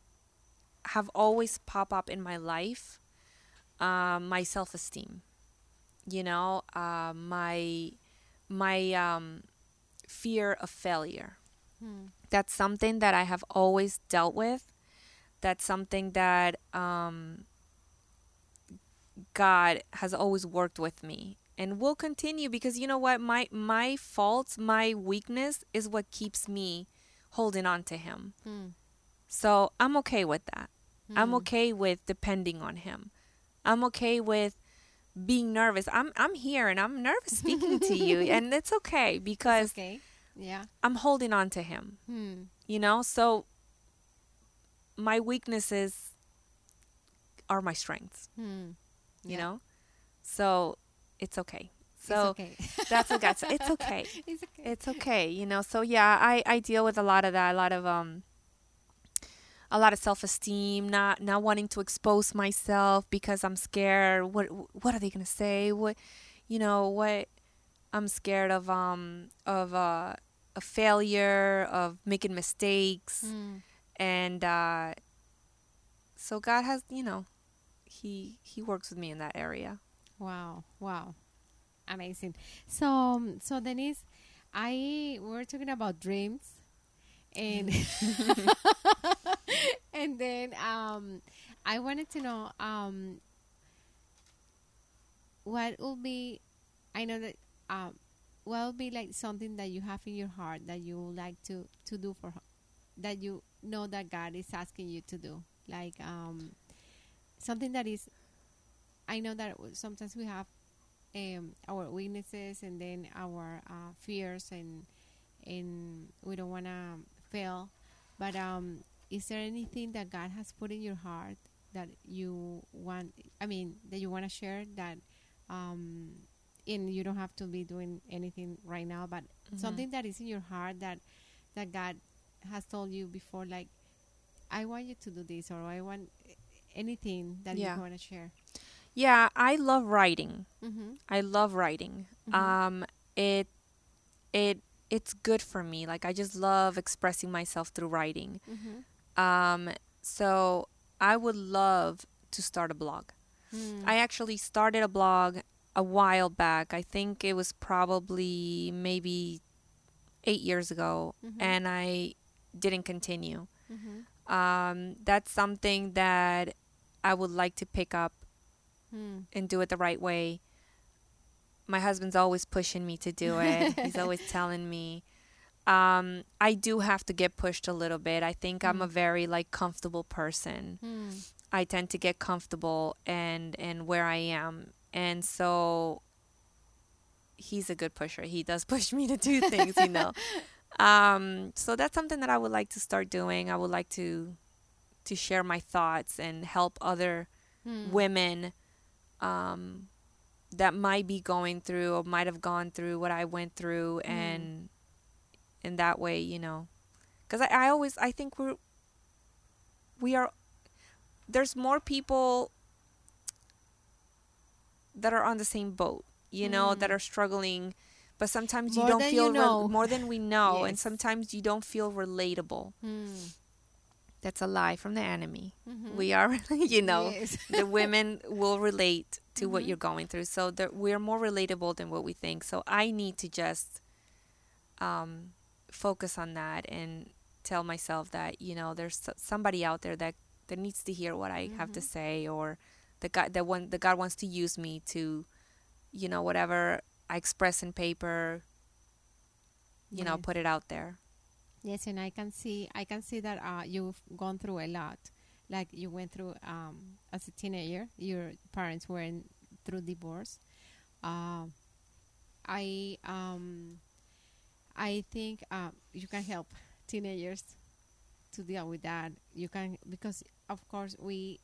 Speaker 2: have always pop up in my life. Um, my self-esteem. You know, uh, my my um fear of failure
Speaker 1: Hmm.
Speaker 2: that's something that I have always dealt with. That's something that um, God has always worked with me and will continue because you know what my my faults, my weakness is what keeps me holding on to him.
Speaker 1: Hmm.
Speaker 2: So I'm okay with that. I'm
Speaker 1: Hmm.
Speaker 2: okay with depending on him. I'm okay with being nervous. I'm I'm here and I'm nervous speaking to you, [laughs] and it's okay because
Speaker 1: okay. Yeah.
Speaker 2: I'm holding on to him.
Speaker 1: Hmm.
Speaker 2: You know, so my weaknesses are my strengths. You
Speaker 1: Yeah.
Speaker 2: know, so it's okay. So
Speaker 1: okay. [laughs]
Speaker 2: that's okay. So it's okay. [laughs]
Speaker 1: it's okay.
Speaker 2: it's okay you know so yeah i i deal with a lot of that a lot of um a lot of self-esteem not not wanting to expose myself because i'm scared what what are they going to say what you know what i'm scared of um of uh a failure of making mistakes
Speaker 1: Hmm.
Speaker 2: and uh so god has you know he he works with me in that area
Speaker 1: Wow, wow, amazing. So, um, so Denise, I we're talking about dreams, and [laughs] and then um, I wanted to know um, what will be. I know that um, what will be like something that you have in your heart that you would like to to do for that you know that God is asking you to do, like um, something that is I know that sometimes we have um, our weaknesses and then our uh, fears and and we don't want to fail. But um, is there anything that God has put in your heart that you want? I mean, that you want to share that, um, and you don't have to be doing anything right now, but something that is in your heart that that God has told you before, like I want you to do this, or I want anything that
Speaker 2: Yeah.
Speaker 1: you want to share.
Speaker 2: yeah i love writing
Speaker 1: Mm-hmm.
Speaker 2: I love writing.
Speaker 1: Mhm.
Speaker 2: Um, it it it's good for me. Like I just love expressing myself through writing.
Speaker 1: Mm-hmm.
Speaker 2: Um, so I would love to start a blog.
Speaker 1: Mm.
Speaker 2: I actually started a blog a while back. I think it was probably maybe eight years ago,
Speaker 1: Mhm.
Speaker 2: and I didn't continue. Um, that's something that I would like to pick up
Speaker 1: Mm.
Speaker 2: and do it the right way. My husband's always pushing me to do [laughs] it. He's always telling me. Um, I do have to get pushed a little bit. I think I'm a very like comfortable person.
Speaker 1: Mm.
Speaker 2: I tend to get comfortable and and where I am, and so he's a good pusher. He does [laughs] push me to do things, you know. [laughs] Um, so that's something that I would like to start doing. I would like to to share my thoughts and help other
Speaker 1: Mm.
Speaker 2: women um, that might be going through or might have gone through what I went through,
Speaker 1: Mm.
Speaker 2: and in that way, you know, because I, I always I think we're we are there's more people that are on the same boat, you know, that
Speaker 1: Mm.
Speaker 2: are struggling, but sometimes you
Speaker 1: More
Speaker 2: don't feel
Speaker 1: you know.
Speaker 2: more than we know, and sometimes you don't feel relatable.
Speaker 1: Mm.
Speaker 2: That's a lie from the enemy.
Speaker 1: Mhm.
Speaker 2: We are, [laughs] you know,
Speaker 1: Yes. [laughs]
Speaker 2: the women will relate to what
Speaker 1: Mhm.
Speaker 2: you're going through. So we're more relatable than what we think. So I need to just um, focus on that and tell myself that you know there's somebody out there that that needs to hear what I have to
Speaker 1: Mhm.
Speaker 2: say, or the God that one the God wants to use me to, you know, whatever I express in paper, you know, put it out there.
Speaker 1: Yes, and I can see I can see that uh, you've gone through a lot. Like you went through um, as a teenager, your parents were in, through divorce. Uh, I um, I think uh, you can help teenagers to deal with that. You can because of course we,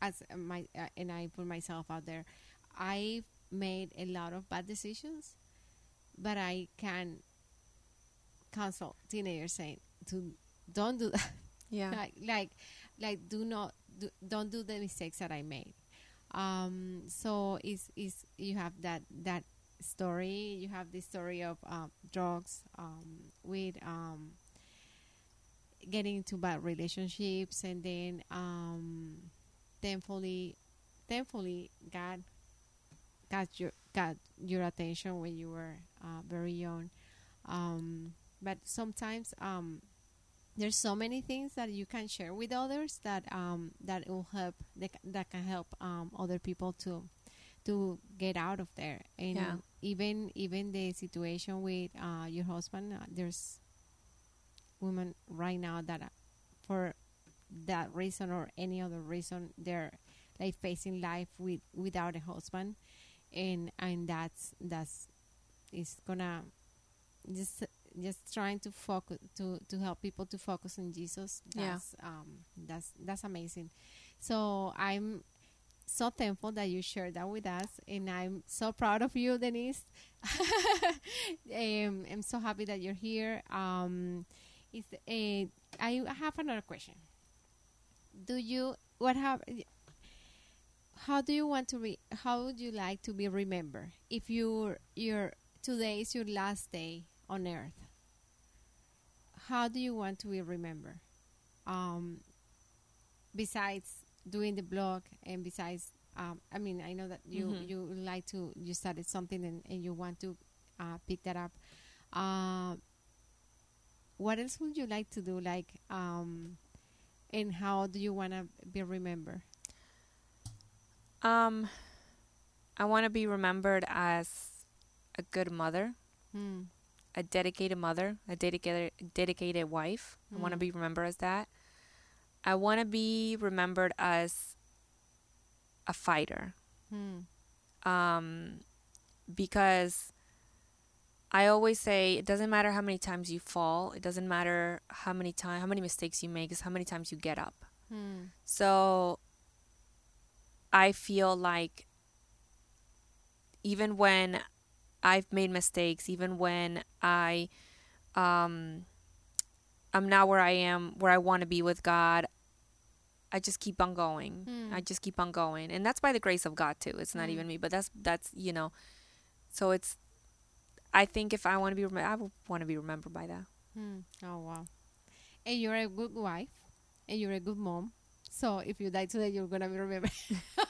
Speaker 1: as my uh, and I put myself out there, I made a lot of bad decisions, but I can counsel teenagers saying to don't do that.
Speaker 2: Yeah. [laughs]
Speaker 1: like like like do not do, don't do the mistakes that I made. Um so is is you have that that story. You have the story of um, drugs um with um getting into bad relationships and then um thankfully thankfully God got your got your attention when you were uh, very young. Um but sometimes um there's so many things that you can share with others that um that will help that, that can help um other people to to get out of there. And
Speaker 2: Yeah.
Speaker 1: even even the situation with uh your husband uh, there's women right now that uh, for that reason or any other reason they're like facing life with without a husband and and that's that's it's gonna just just trying to focus to to help people to focus on Jesus.
Speaker 2: Yeah.
Speaker 1: That's um that's that's amazing. So I'm so thankful that you shared that with us, and I'm so proud of you, Denise. [laughs] um, I'm so happy that you're here. Um, is uh, I have another question. Do you what have how do you want to re, how would you like to be remembered if you your today is your last day on earth? How do you want to be remembered? Um, besides doing the blog and besides um, I mean I know that you
Speaker 2: Mhm.
Speaker 1: you like to you started something and, and you want to uh, pick that up uh, what else would you like to do like um, and how do you want to be remembered
Speaker 2: Um, I want to be remembered as a good mother,
Speaker 1: Hmm.
Speaker 2: a dedicated mother, a dedicated dedicated wife. I want to
Speaker 1: Mm.
Speaker 2: be remembered as that. I want to be remembered as a fighter.
Speaker 1: Hmm.
Speaker 2: Um, because I always say it doesn't matter how many times you fall. It doesn't matter how many time how many mistakes you make. It's how many times you get up.
Speaker 1: Hmm.
Speaker 2: So I feel like even when I've made mistakes, even when I um I'm not where I am, where I want to be with God, I just keep on going.
Speaker 1: Hmm.
Speaker 2: I just keep on going. And that's by the grace of God too. It's not
Speaker 1: Hmm.
Speaker 2: even me, but that's that's, you know. So it's I think if I want to be remembered, I would want to be remembered by that.
Speaker 1: Hmm. Oh wow! And you're a good wife, and you're a good mom. So if you die today, you're gonna be remembered.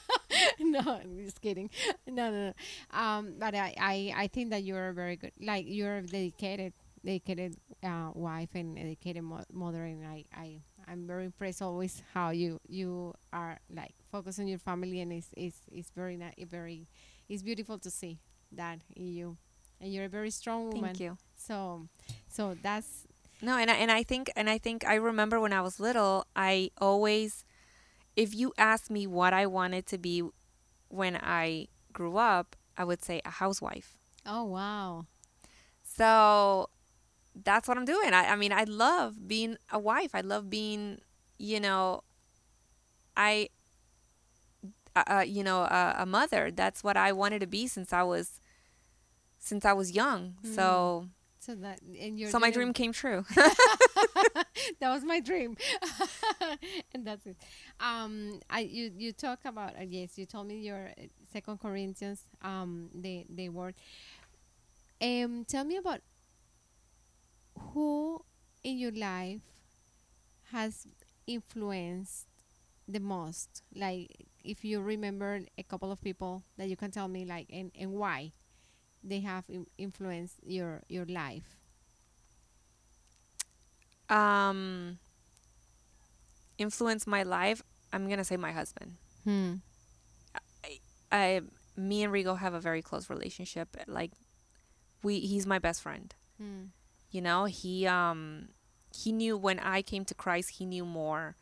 Speaker 1: [laughs] no, I'm just kidding. No, no, no. Um, but I, I, I think that you're a very good. Like you're a dedicated, dedicated uh, wife and a dedicated mo- mother, and I, I, I'm very impressed always how you, you are like focus on your family, and it's, it's, it's very, very, it's beautiful to see that in you, and you're a very strong woman.
Speaker 2: Thank you.
Speaker 1: So, so that's
Speaker 2: No, and I, and I think and I think I remember when I was little, I always if you asked me what I wanted to be when I grew up, I would say a housewife.
Speaker 1: oh wow.
Speaker 2: So that's what I'm doing. I, I mean, I love being a wife. I love being, you know, I, uh, uh, you know, uh, a mother. That's what I wanted to be since I was, since I was young. So,
Speaker 1: So that and you're
Speaker 2: so my dream came true. [laughs]
Speaker 1: that was my dream, [laughs] and that's it. Um, I you you talk about uh, yes, you told me your uh, Second Corinthians um the the word. Um, tell me about who in your life has influenced the most. Like if you remember a couple of people that you can tell me like and and why they have influenced your your life.
Speaker 2: um, influenced my life. I'm gonna say my husband.
Speaker 1: Hmm.
Speaker 2: I, me and Rigo have a very close relationship. Like, we, he's my best friend.
Speaker 1: Hmm.
Speaker 2: You know, he um he knew when I came to Christ, he knew more.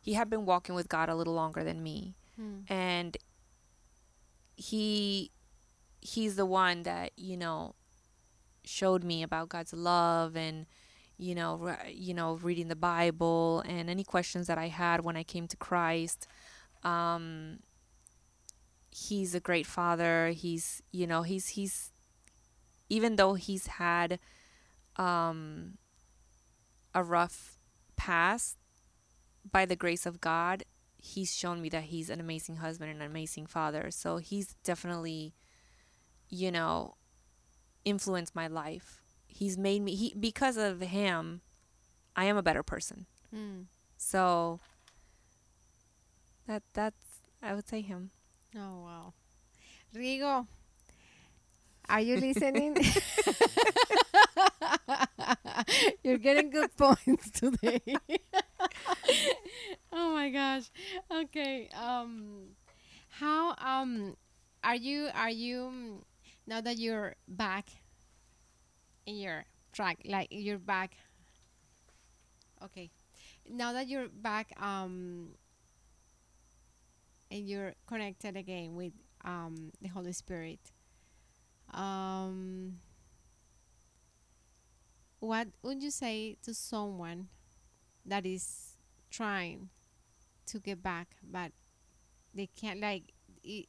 Speaker 2: He had been walking with God a little longer than me.
Speaker 1: Hmm.
Speaker 2: And he he's the one that, you know, showed me about God's love and you know, re- you know, reading the Bible and any questions that I had when I came to Christ. Um he's a great father. He's, you know, he's he's even though he's had um, a rough past, by the grace of God, he's shown me that he's an amazing husband and an amazing father. So he's definitely, you know, influenced my life. He's made me he because of him, I am a better person.
Speaker 1: Hmm.
Speaker 2: So that that's I would say him.
Speaker 1: Oh wow. Rigo, are you listening? [laughs] [laughs] You're getting good points today. [laughs] oh my gosh. Okay. Um how um are you are you mm, now that you're back in your track like you're back Okay. Now that you're back um and you're connected again with um, the Holy Spirit. Um, what would you say to someone that is trying to get back, but they can't like? It,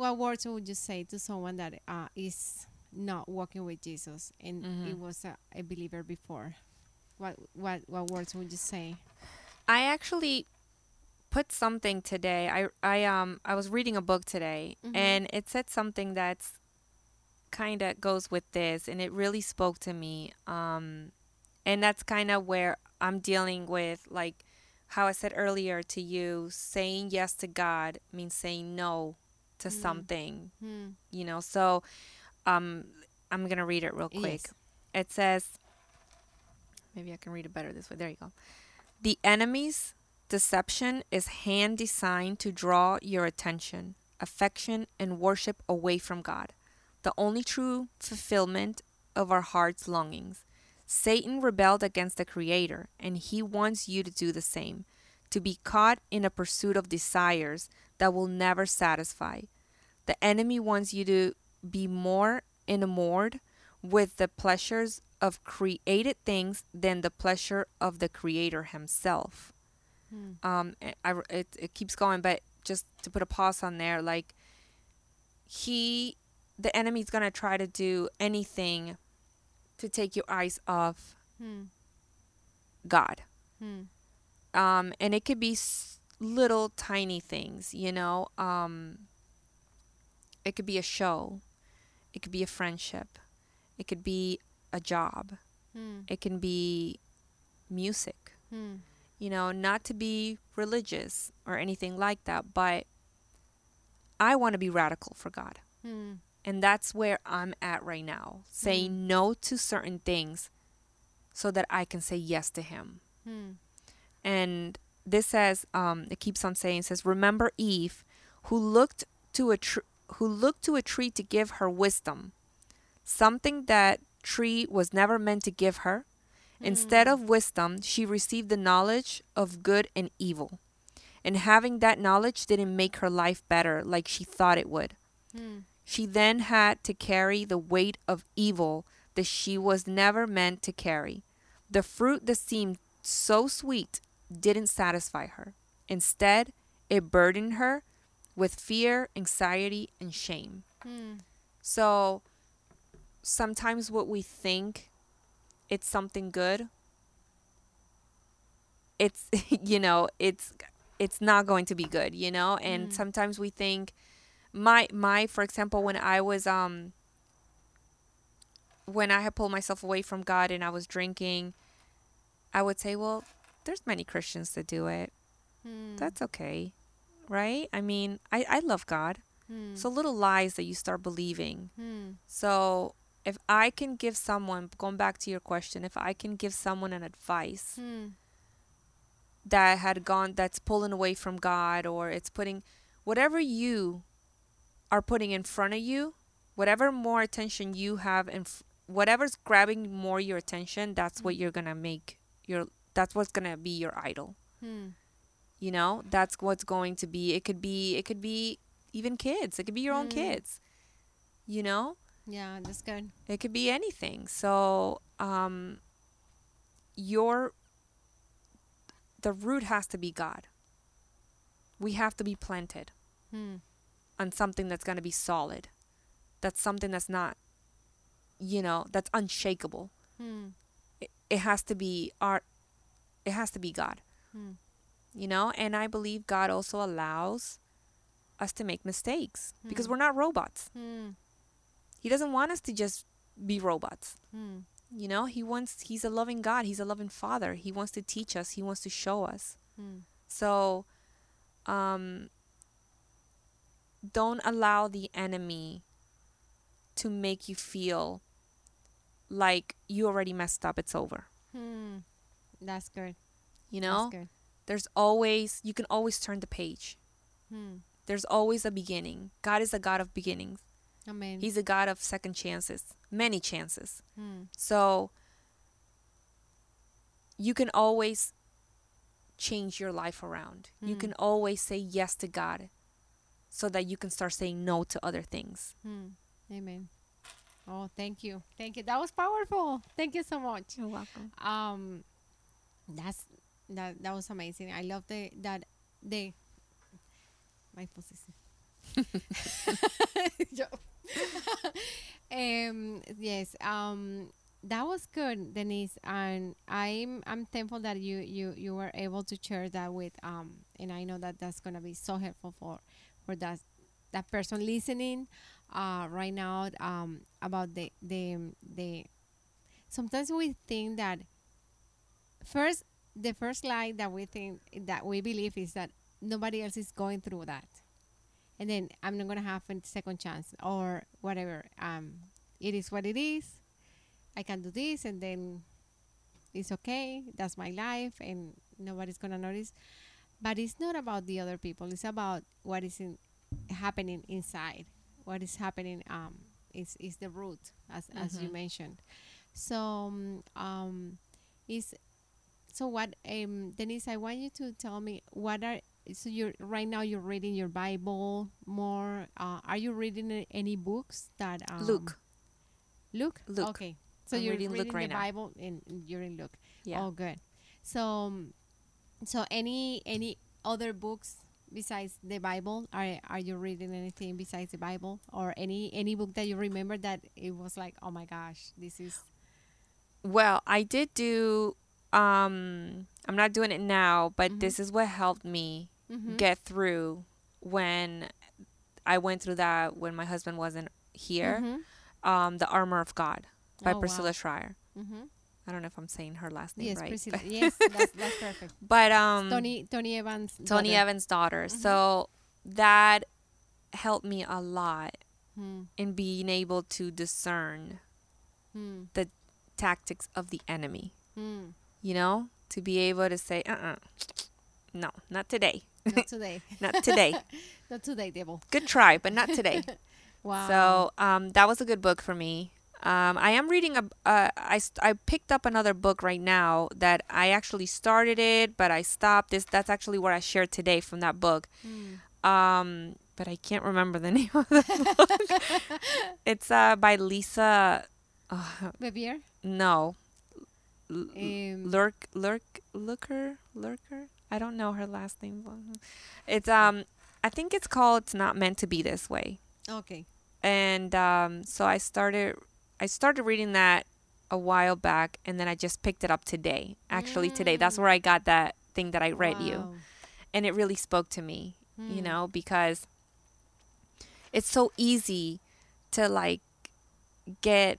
Speaker 1: what words would you say to someone that uh, is not walking with Jesus and
Speaker 2: Mhm.
Speaker 1: it was a, a believer before? What what what words would you say?
Speaker 2: I actually put something today. I I um I was reading a book today
Speaker 1: Mhm.
Speaker 2: and it said something that's kind of goes with this and it really spoke to me. Um and that's kind of where I'm dealing with like how I said earlier to you saying yes to God means saying no to
Speaker 1: Mm.
Speaker 2: something,
Speaker 1: Hmm.
Speaker 2: you know. So um I'm going to read it real quick.
Speaker 1: Yes.
Speaker 2: It says, maybe I can read it better this way. There you go. The enemy's deception is hand designed to draw your attention, affection, and worship away from God, the only true fulfillment of our heart's longings. Satan rebelled against the Creator, and he wants you to do the same, to be caught in a pursuit of desires that will never satisfy. The enemy wants you to be more enamored with the pleasures of created things than the pleasure of the creator himself.
Speaker 1: Hmm.
Speaker 2: Um, I, I- it, it keeps going, but just to put a pause on there, like he, the enemy's gonna try to do anything to take your eyes off
Speaker 1: Hmm.
Speaker 2: God.
Speaker 1: Hmm.
Speaker 2: Um, and it could be s- little tiny things, you know. Um, it could be a show, it could be a friendship, it could be a job,
Speaker 1: Hmm.
Speaker 2: it can be music,
Speaker 1: Hmm.
Speaker 2: you know, not to be religious or anything like that, but I want to be radical for God.
Speaker 1: Hmm.
Speaker 2: And that's where I'm at right now, saying no to certain things so that I can say yes to Him.
Speaker 1: Hmm.
Speaker 2: And this says um it keeps on saying it says remember eve who looked to a tr- who looked to a tree to give her wisdom something that tree was never meant to give her instead of wisdom she received the knowledge of good and evil and having that knowledge didn't make her life better like she thought it would
Speaker 1: Hmm.
Speaker 2: she then had to carry the weight of evil that she was never meant to carry. The fruit that seemed so sweet didn't satisfy her. Instead, it burdened her with fear, anxiety, and shame.
Speaker 1: Hmm.
Speaker 2: So sometimes what we think it's something good, it's [laughs] you know, it's it's not going to be good, you know? And
Speaker 1: Mm.
Speaker 2: sometimes we think my my for example when I was um when I had pulled myself away from God and I was drinking, I would say, well, there's many Christians that do it.
Speaker 1: Hmm.
Speaker 2: That's okay. Right? I mean, I, I love God.
Speaker 1: Hmm.
Speaker 2: So little lies that you start believing.
Speaker 1: Hmm.
Speaker 2: So if I can give someone, going back to your question, if I can give someone an advice that had gone, that's pulling away from God or it's putting whatever you are putting in front of you, whatever more attention you have and whatever's grabbing more your attention, that's what you're going to make your, that's what's going to be your idol.
Speaker 1: Hmm.
Speaker 2: You know, that's what's going to be. It could be, it could be even kids. It could be your own
Speaker 1: Mm.
Speaker 2: kids. You know?
Speaker 1: Yeah, that's good.
Speaker 2: It could be anything. So, um, your the root has to be God. We have to be planted
Speaker 1: Hmm.
Speaker 2: on something that's going to be solid. That's something that's not, you know, that's unshakable.
Speaker 1: Hmm.
Speaker 2: It, it has to be our. It has to be God.
Speaker 1: Hmm.
Speaker 2: You know, and I believe God also allows us to make mistakes because
Speaker 1: Hmm.
Speaker 2: we're not robots.
Speaker 1: Hmm.
Speaker 2: He doesn't want us to just be robots. You know, he wants he's a loving God, he's a loving father. He wants to teach us, he wants to show us. So um don't allow the enemy to make you feel like you already messed up, it's over.
Speaker 1: Hmm. That's good.
Speaker 2: You know?
Speaker 1: That's good.
Speaker 2: There's always you can always turn the page.
Speaker 1: Hmm.
Speaker 2: There's always a beginning. God is a God of beginnings.
Speaker 1: Amen.
Speaker 2: He's a God of second chances, many chances.
Speaker 1: Hmm.
Speaker 2: So you can always change your life around. You
Speaker 1: Mm.
Speaker 2: can always say yes to God. so that you can start saying no to other things.
Speaker 1: Hmm. Amen. Oh, thank you. Thank you. That was powerful. Thank you so much.
Speaker 2: You're welcome.
Speaker 1: Um that's that that was amazing. I love the that the my position. [laughs] Um yes um that was good denise and i'm i'm thankful that you you you were able to share that with um and i know that that's to be so helpful for for that that person listening uh right now um about the the the sometimes we think that first the first lie that we think that we believe is that nobody else is going through that. And then i'm not going to have a second chance or whatever um it is what it is. I can do this and then it's okay. That's my life and nobody's going to notice. But it's not about the other people. It's about what is in, happening inside. What is happening um is is the root as as you
Speaker 2: Mhm.
Speaker 1: mentioned. So um, um is so what um denise i want you to tell me what are so you're right now you're reading your bible more uh, are you reading any books that um,
Speaker 2: Luke.
Speaker 1: luke
Speaker 2: Luke.
Speaker 1: okay so
Speaker 2: I'm
Speaker 1: you're
Speaker 2: reading
Speaker 1: reading,
Speaker 2: Luke right
Speaker 1: the
Speaker 2: now.
Speaker 1: bible and you're in luke
Speaker 2: Yeah.
Speaker 1: oh good so um, so any any other books besides the bible are are you reading anything besides the bible or any any book that you remember that it was like oh my gosh this is
Speaker 2: Well, I did do um I'm not doing it now, but
Speaker 1: Mhm.
Speaker 2: this is what helped me
Speaker 1: Mhm.
Speaker 2: get through when I went through that when my husband wasn't here.
Speaker 1: Mhm.
Speaker 2: Um The Armor of God by
Speaker 1: Oh, wow.
Speaker 2: Priscilla Shirer.
Speaker 1: Mhm.
Speaker 2: I don't know if I'm saying her last name
Speaker 1: yes
Speaker 2: right.
Speaker 1: Priscilla. yes that's, that's [laughs] perfect
Speaker 2: But um
Speaker 1: Tony Tony Evans.
Speaker 2: Tony
Speaker 1: daughter.
Speaker 2: Evans' daughter.
Speaker 1: Mhm.
Speaker 2: So that helped me a lot
Speaker 1: Hmm,
Speaker 2: in being able to discern
Speaker 1: the
Speaker 2: tactics of the enemy.
Speaker 1: hmm.
Speaker 2: You know, to be able to say, uh, uh no, not today,
Speaker 1: Not [laughs] today.
Speaker 2: not today. [laughs]
Speaker 1: Not today, devil.
Speaker 2: Good try, but not today. [laughs]
Speaker 1: Wow.
Speaker 2: So um, that was a good book for me. Um, I am reading a. Uh, I I picked up another book right now that I actually started it, but I stopped. This that's actually what I shared today from that book.
Speaker 1: Hmm.
Speaker 2: Um, but I can't remember the name of the book. it's uh by Lisa. Uh,
Speaker 1: Bevere.
Speaker 2: no,
Speaker 1: Um,
Speaker 2: Lurk Lurk Looker Lurker. I don't know her last name. It's um. I think it's called "It's Not Meant to Be This Way."
Speaker 1: okay.
Speaker 2: and um, so I started I started reading that a while back, and then I just picked it up today. Actually, today that's
Speaker 1: Mm.
Speaker 2: where I got that thing that I read you, and it really spoke to me. You
Speaker 1: Hmm.
Speaker 2: know, because it's so easy to like get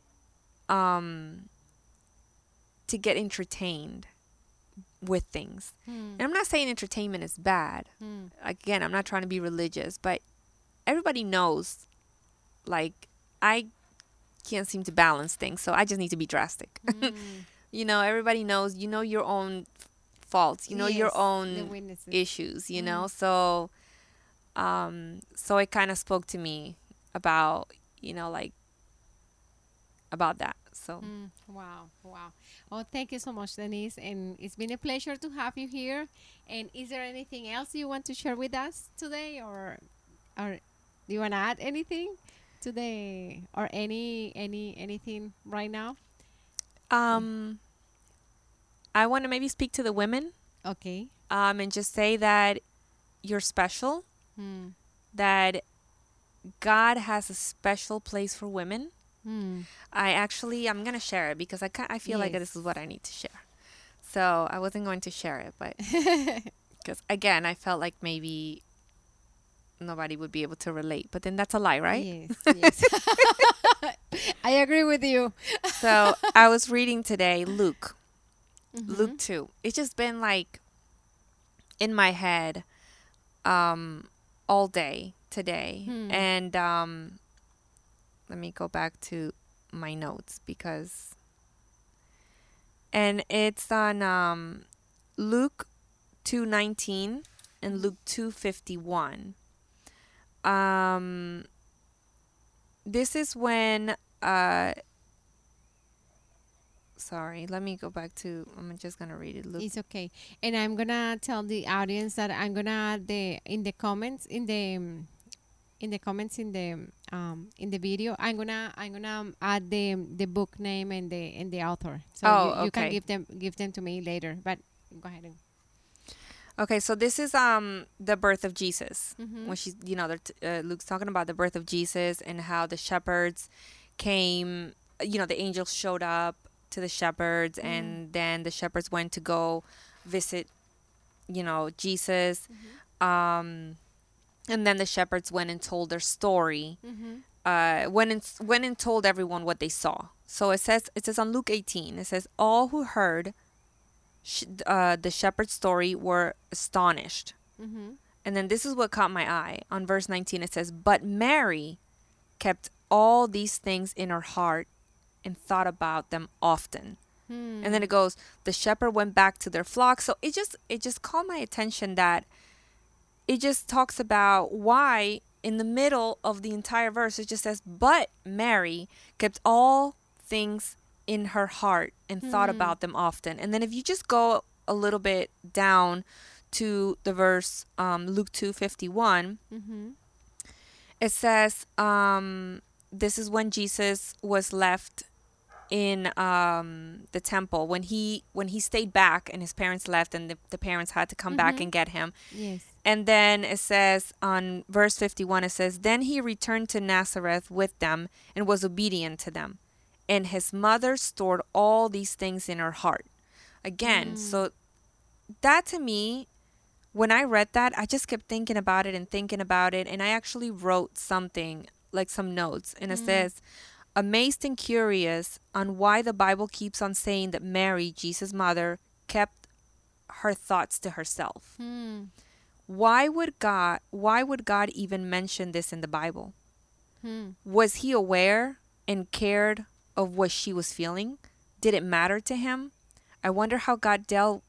Speaker 2: um to get entertained with things.
Speaker 1: Hmm.
Speaker 2: And I'm not saying entertainment is bad
Speaker 1: Hmm.
Speaker 2: again, I'm not trying to be religious, but everybody knows like I can't seem to balance things, so I just need to be drastic. [laughs]
Speaker 1: Hmm.
Speaker 2: you know, everybody knows you know your own faults, you know your
Speaker 1: Yes, the
Speaker 2: own issues, you
Speaker 1: Mm.
Speaker 2: know? So um so it kind of spoke to me about, you know, like about that. So
Speaker 1: Mm, wow, wow. Well, thank you so much, Denise, and it's been a pleasure to have you here. And is there anything else you want to share with us today, or, or do you want to add anything today, or any any anything right now?
Speaker 2: um I want to maybe speak to the women
Speaker 1: Okay.
Speaker 2: um and just say that you're special.
Speaker 1: Hmm.
Speaker 2: that God has a special place for women.
Speaker 1: Hmm.
Speaker 2: I actually I'm gonna share it because I I feel like this is what I need to share. So I wasn't going to share it, but [laughs] because again I felt like maybe nobody would be able to relate, but then that's a lie, right?
Speaker 1: Yes. [laughs] Yes. [laughs] I agree with you.
Speaker 2: So I was reading today Luke,
Speaker 1: Mhm.
Speaker 2: Luke two. It's just been like in my head, um, all day today,
Speaker 1: Hmm.
Speaker 2: and um, let me go back to my notes because, and it's on um, Luke two nineteen and Luke two fifty one. Um, this is when uh. Sorry, let me go back to. I'm just gonna read it. Luke
Speaker 1: It's okay. And I'm gonna tell the audience that I'm gonna add the in the comments in the um, in the comments in the um in the video. I'm gonna I'm gonna add the the book name and the and the author. So
Speaker 2: Oh,
Speaker 1: you, you can give them give them to me later. But go ahead. And,
Speaker 2: Okay, so this is um the birth of Jesus.
Speaker 1: Mhm.
Speaker 2: When she's, you know, t- uh, Luke's talking about the birth of Jesus and how the shepherds came. You know, the angels showed up to the shepherds, and then the shepherds went to go visit, you know, Jesus. Um, and then the shepherds went and told their story.
Speaker 1: mm-hmm.
Speaker 2: uh, went and went and told everyone what they saw. So it says it says on Luke 18. It says all who heard sh- uh, the shepherd's story were astonished.
Speaker 1: Mm-hmm.
Speaker 2: And then this is what caught my eye. On verse 19 it says, "But Mary kept all these things in her heart and thought about them often."
Speaker 1: Hmm.
Speaker 2: And then it goes, "The shepherd went back to their flock." So it just it just caught my attention that it just talks about why in the middle of the entire verse it just says, "But Mary kept all things in her heart and thought
Speaker 1: Hmm.
Speaker 2: about them often." And then if you just go a little bit down to the verse um, Luke two fifty one,
Speaker 1: Mm-hmm.
Speaker 2: it says um, this is when Jesus was left in um, the temple when he when he stayed back and his parents left and the, the parents had to come back
Speaker 1: Mhm.
Speaker 2: and get him
Speaker 1: Yes.
Speaker 2: And then it says on verse 51 it says then he returned to Nazareth with them and was obedient to them and his mother stored all these things in her heart again
Speaker 1: Mm.
Speaker 2: so that to me when I read that, I just kept thinking about it and thinking about it. And I actually wrote something, like some notes. And it
Speaker 1: Mm.
Speaker 2: says, Amazed and curious on why the Bible keeps on saying that Mary, Jesus' mother, kept her thoughts to herself.
Speaker 1: Hmm.
Speaker 2: Why would God why would God even mention this in the Bible?
Speaker 1: Hmm.
Speaker 2: Was he aware and cared of what she was feeling? Did it matter to him? I wonder how God dealt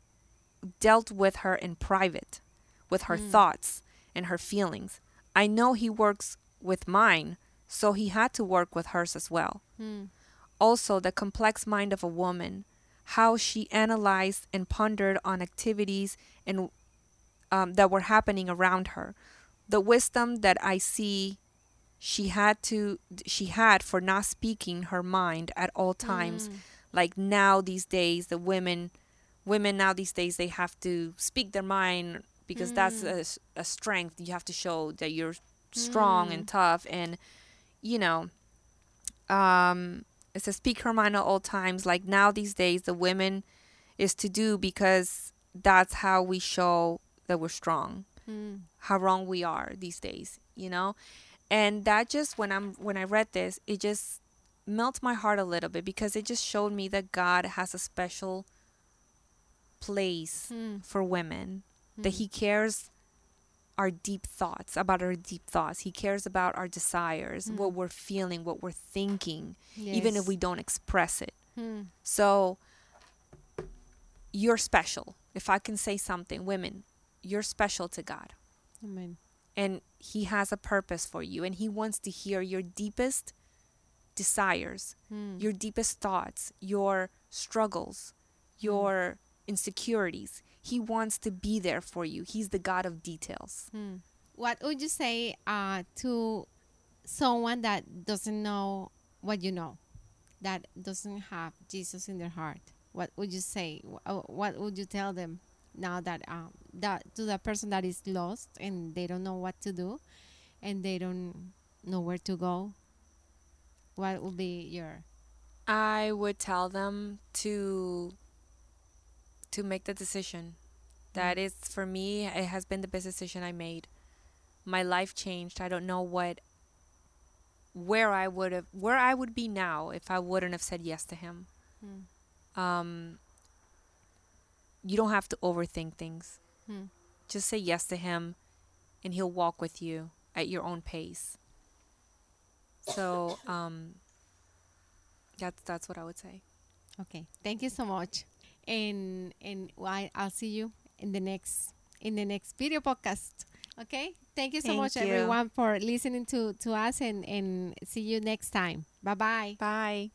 Speaker 2: dealt with her in private, with her thoughts and her feelings. I know he works with mine, so he had to work with hers as well.
Speaker 1: Hmm.
Speaker 2: Also, the complex mind of a woman, how she analyzed and pondered on activities and um, that were happening around her. The wisdom that I see she had to she had for not speaking her mind at all times.
Speaker 1: Mm.
Speaker 2: Like now these days, the women women now these days they have to speak their mind because that's a strength. You have to show that you're strong and tough and you know um it says speak her mind at all times like now these days the women is to do because that's how we show that we're strong.
Speaker 1: Hmm.
Speaker 2: how wrong we are these days you know? And that just when i'm when i read this it just melts my heart a little bit because it just showed me that god has a special place
Speaker 1: Hmm.
Speaker 2: for women that he cares our deep thoughts about our deep thoughts. He cares about our desires what we're feeling what we're thinking even if we don't express it.
Speaker 1: Hmm.
Speaker 2: so you're special. If i can say something women you're special to god
Speaker 1: Amen.
Speaker 2: and he has a purpose for you and he wants to hear your deepest desires
Speaker 1: Hmm.
Speaker 2: your deepest thoughts your struggles your insecurities he wants to be there for you he's the god of details
Speaker 1: Hmm. What would you say uh, to someone that doesn't know what you know, that doesn't have Jesus in their heart? What would you say? Uh, What would you tell them now that um, that to the person that is lost and they don't know what to do, and they don't know where to go? What would be your
Speaker 2: i would tell them to to make the decision that is for me it has been the best decision i made my life changed i don't know what where i would have where i would be now if i wouldn't have said yes to him
Speaker 1: Hmm.
Speaker 2: um you don't have to overthink things
Speaker 1: Hmm.
Speaker 2: just say yes to him and he'll walk with you at your own pace so um that's that's what i would say
Speaker 1: Okay, thank you so much, and and I, I'll see you in the next in the next video podcast. Okay, thank you so
Speaker 2: Thank
Speaker 1: much,
Speaker 2: you.
Speaker 1: everyone, for listening to to us, and and see you next time. Bye bye.
Speaker 2: bye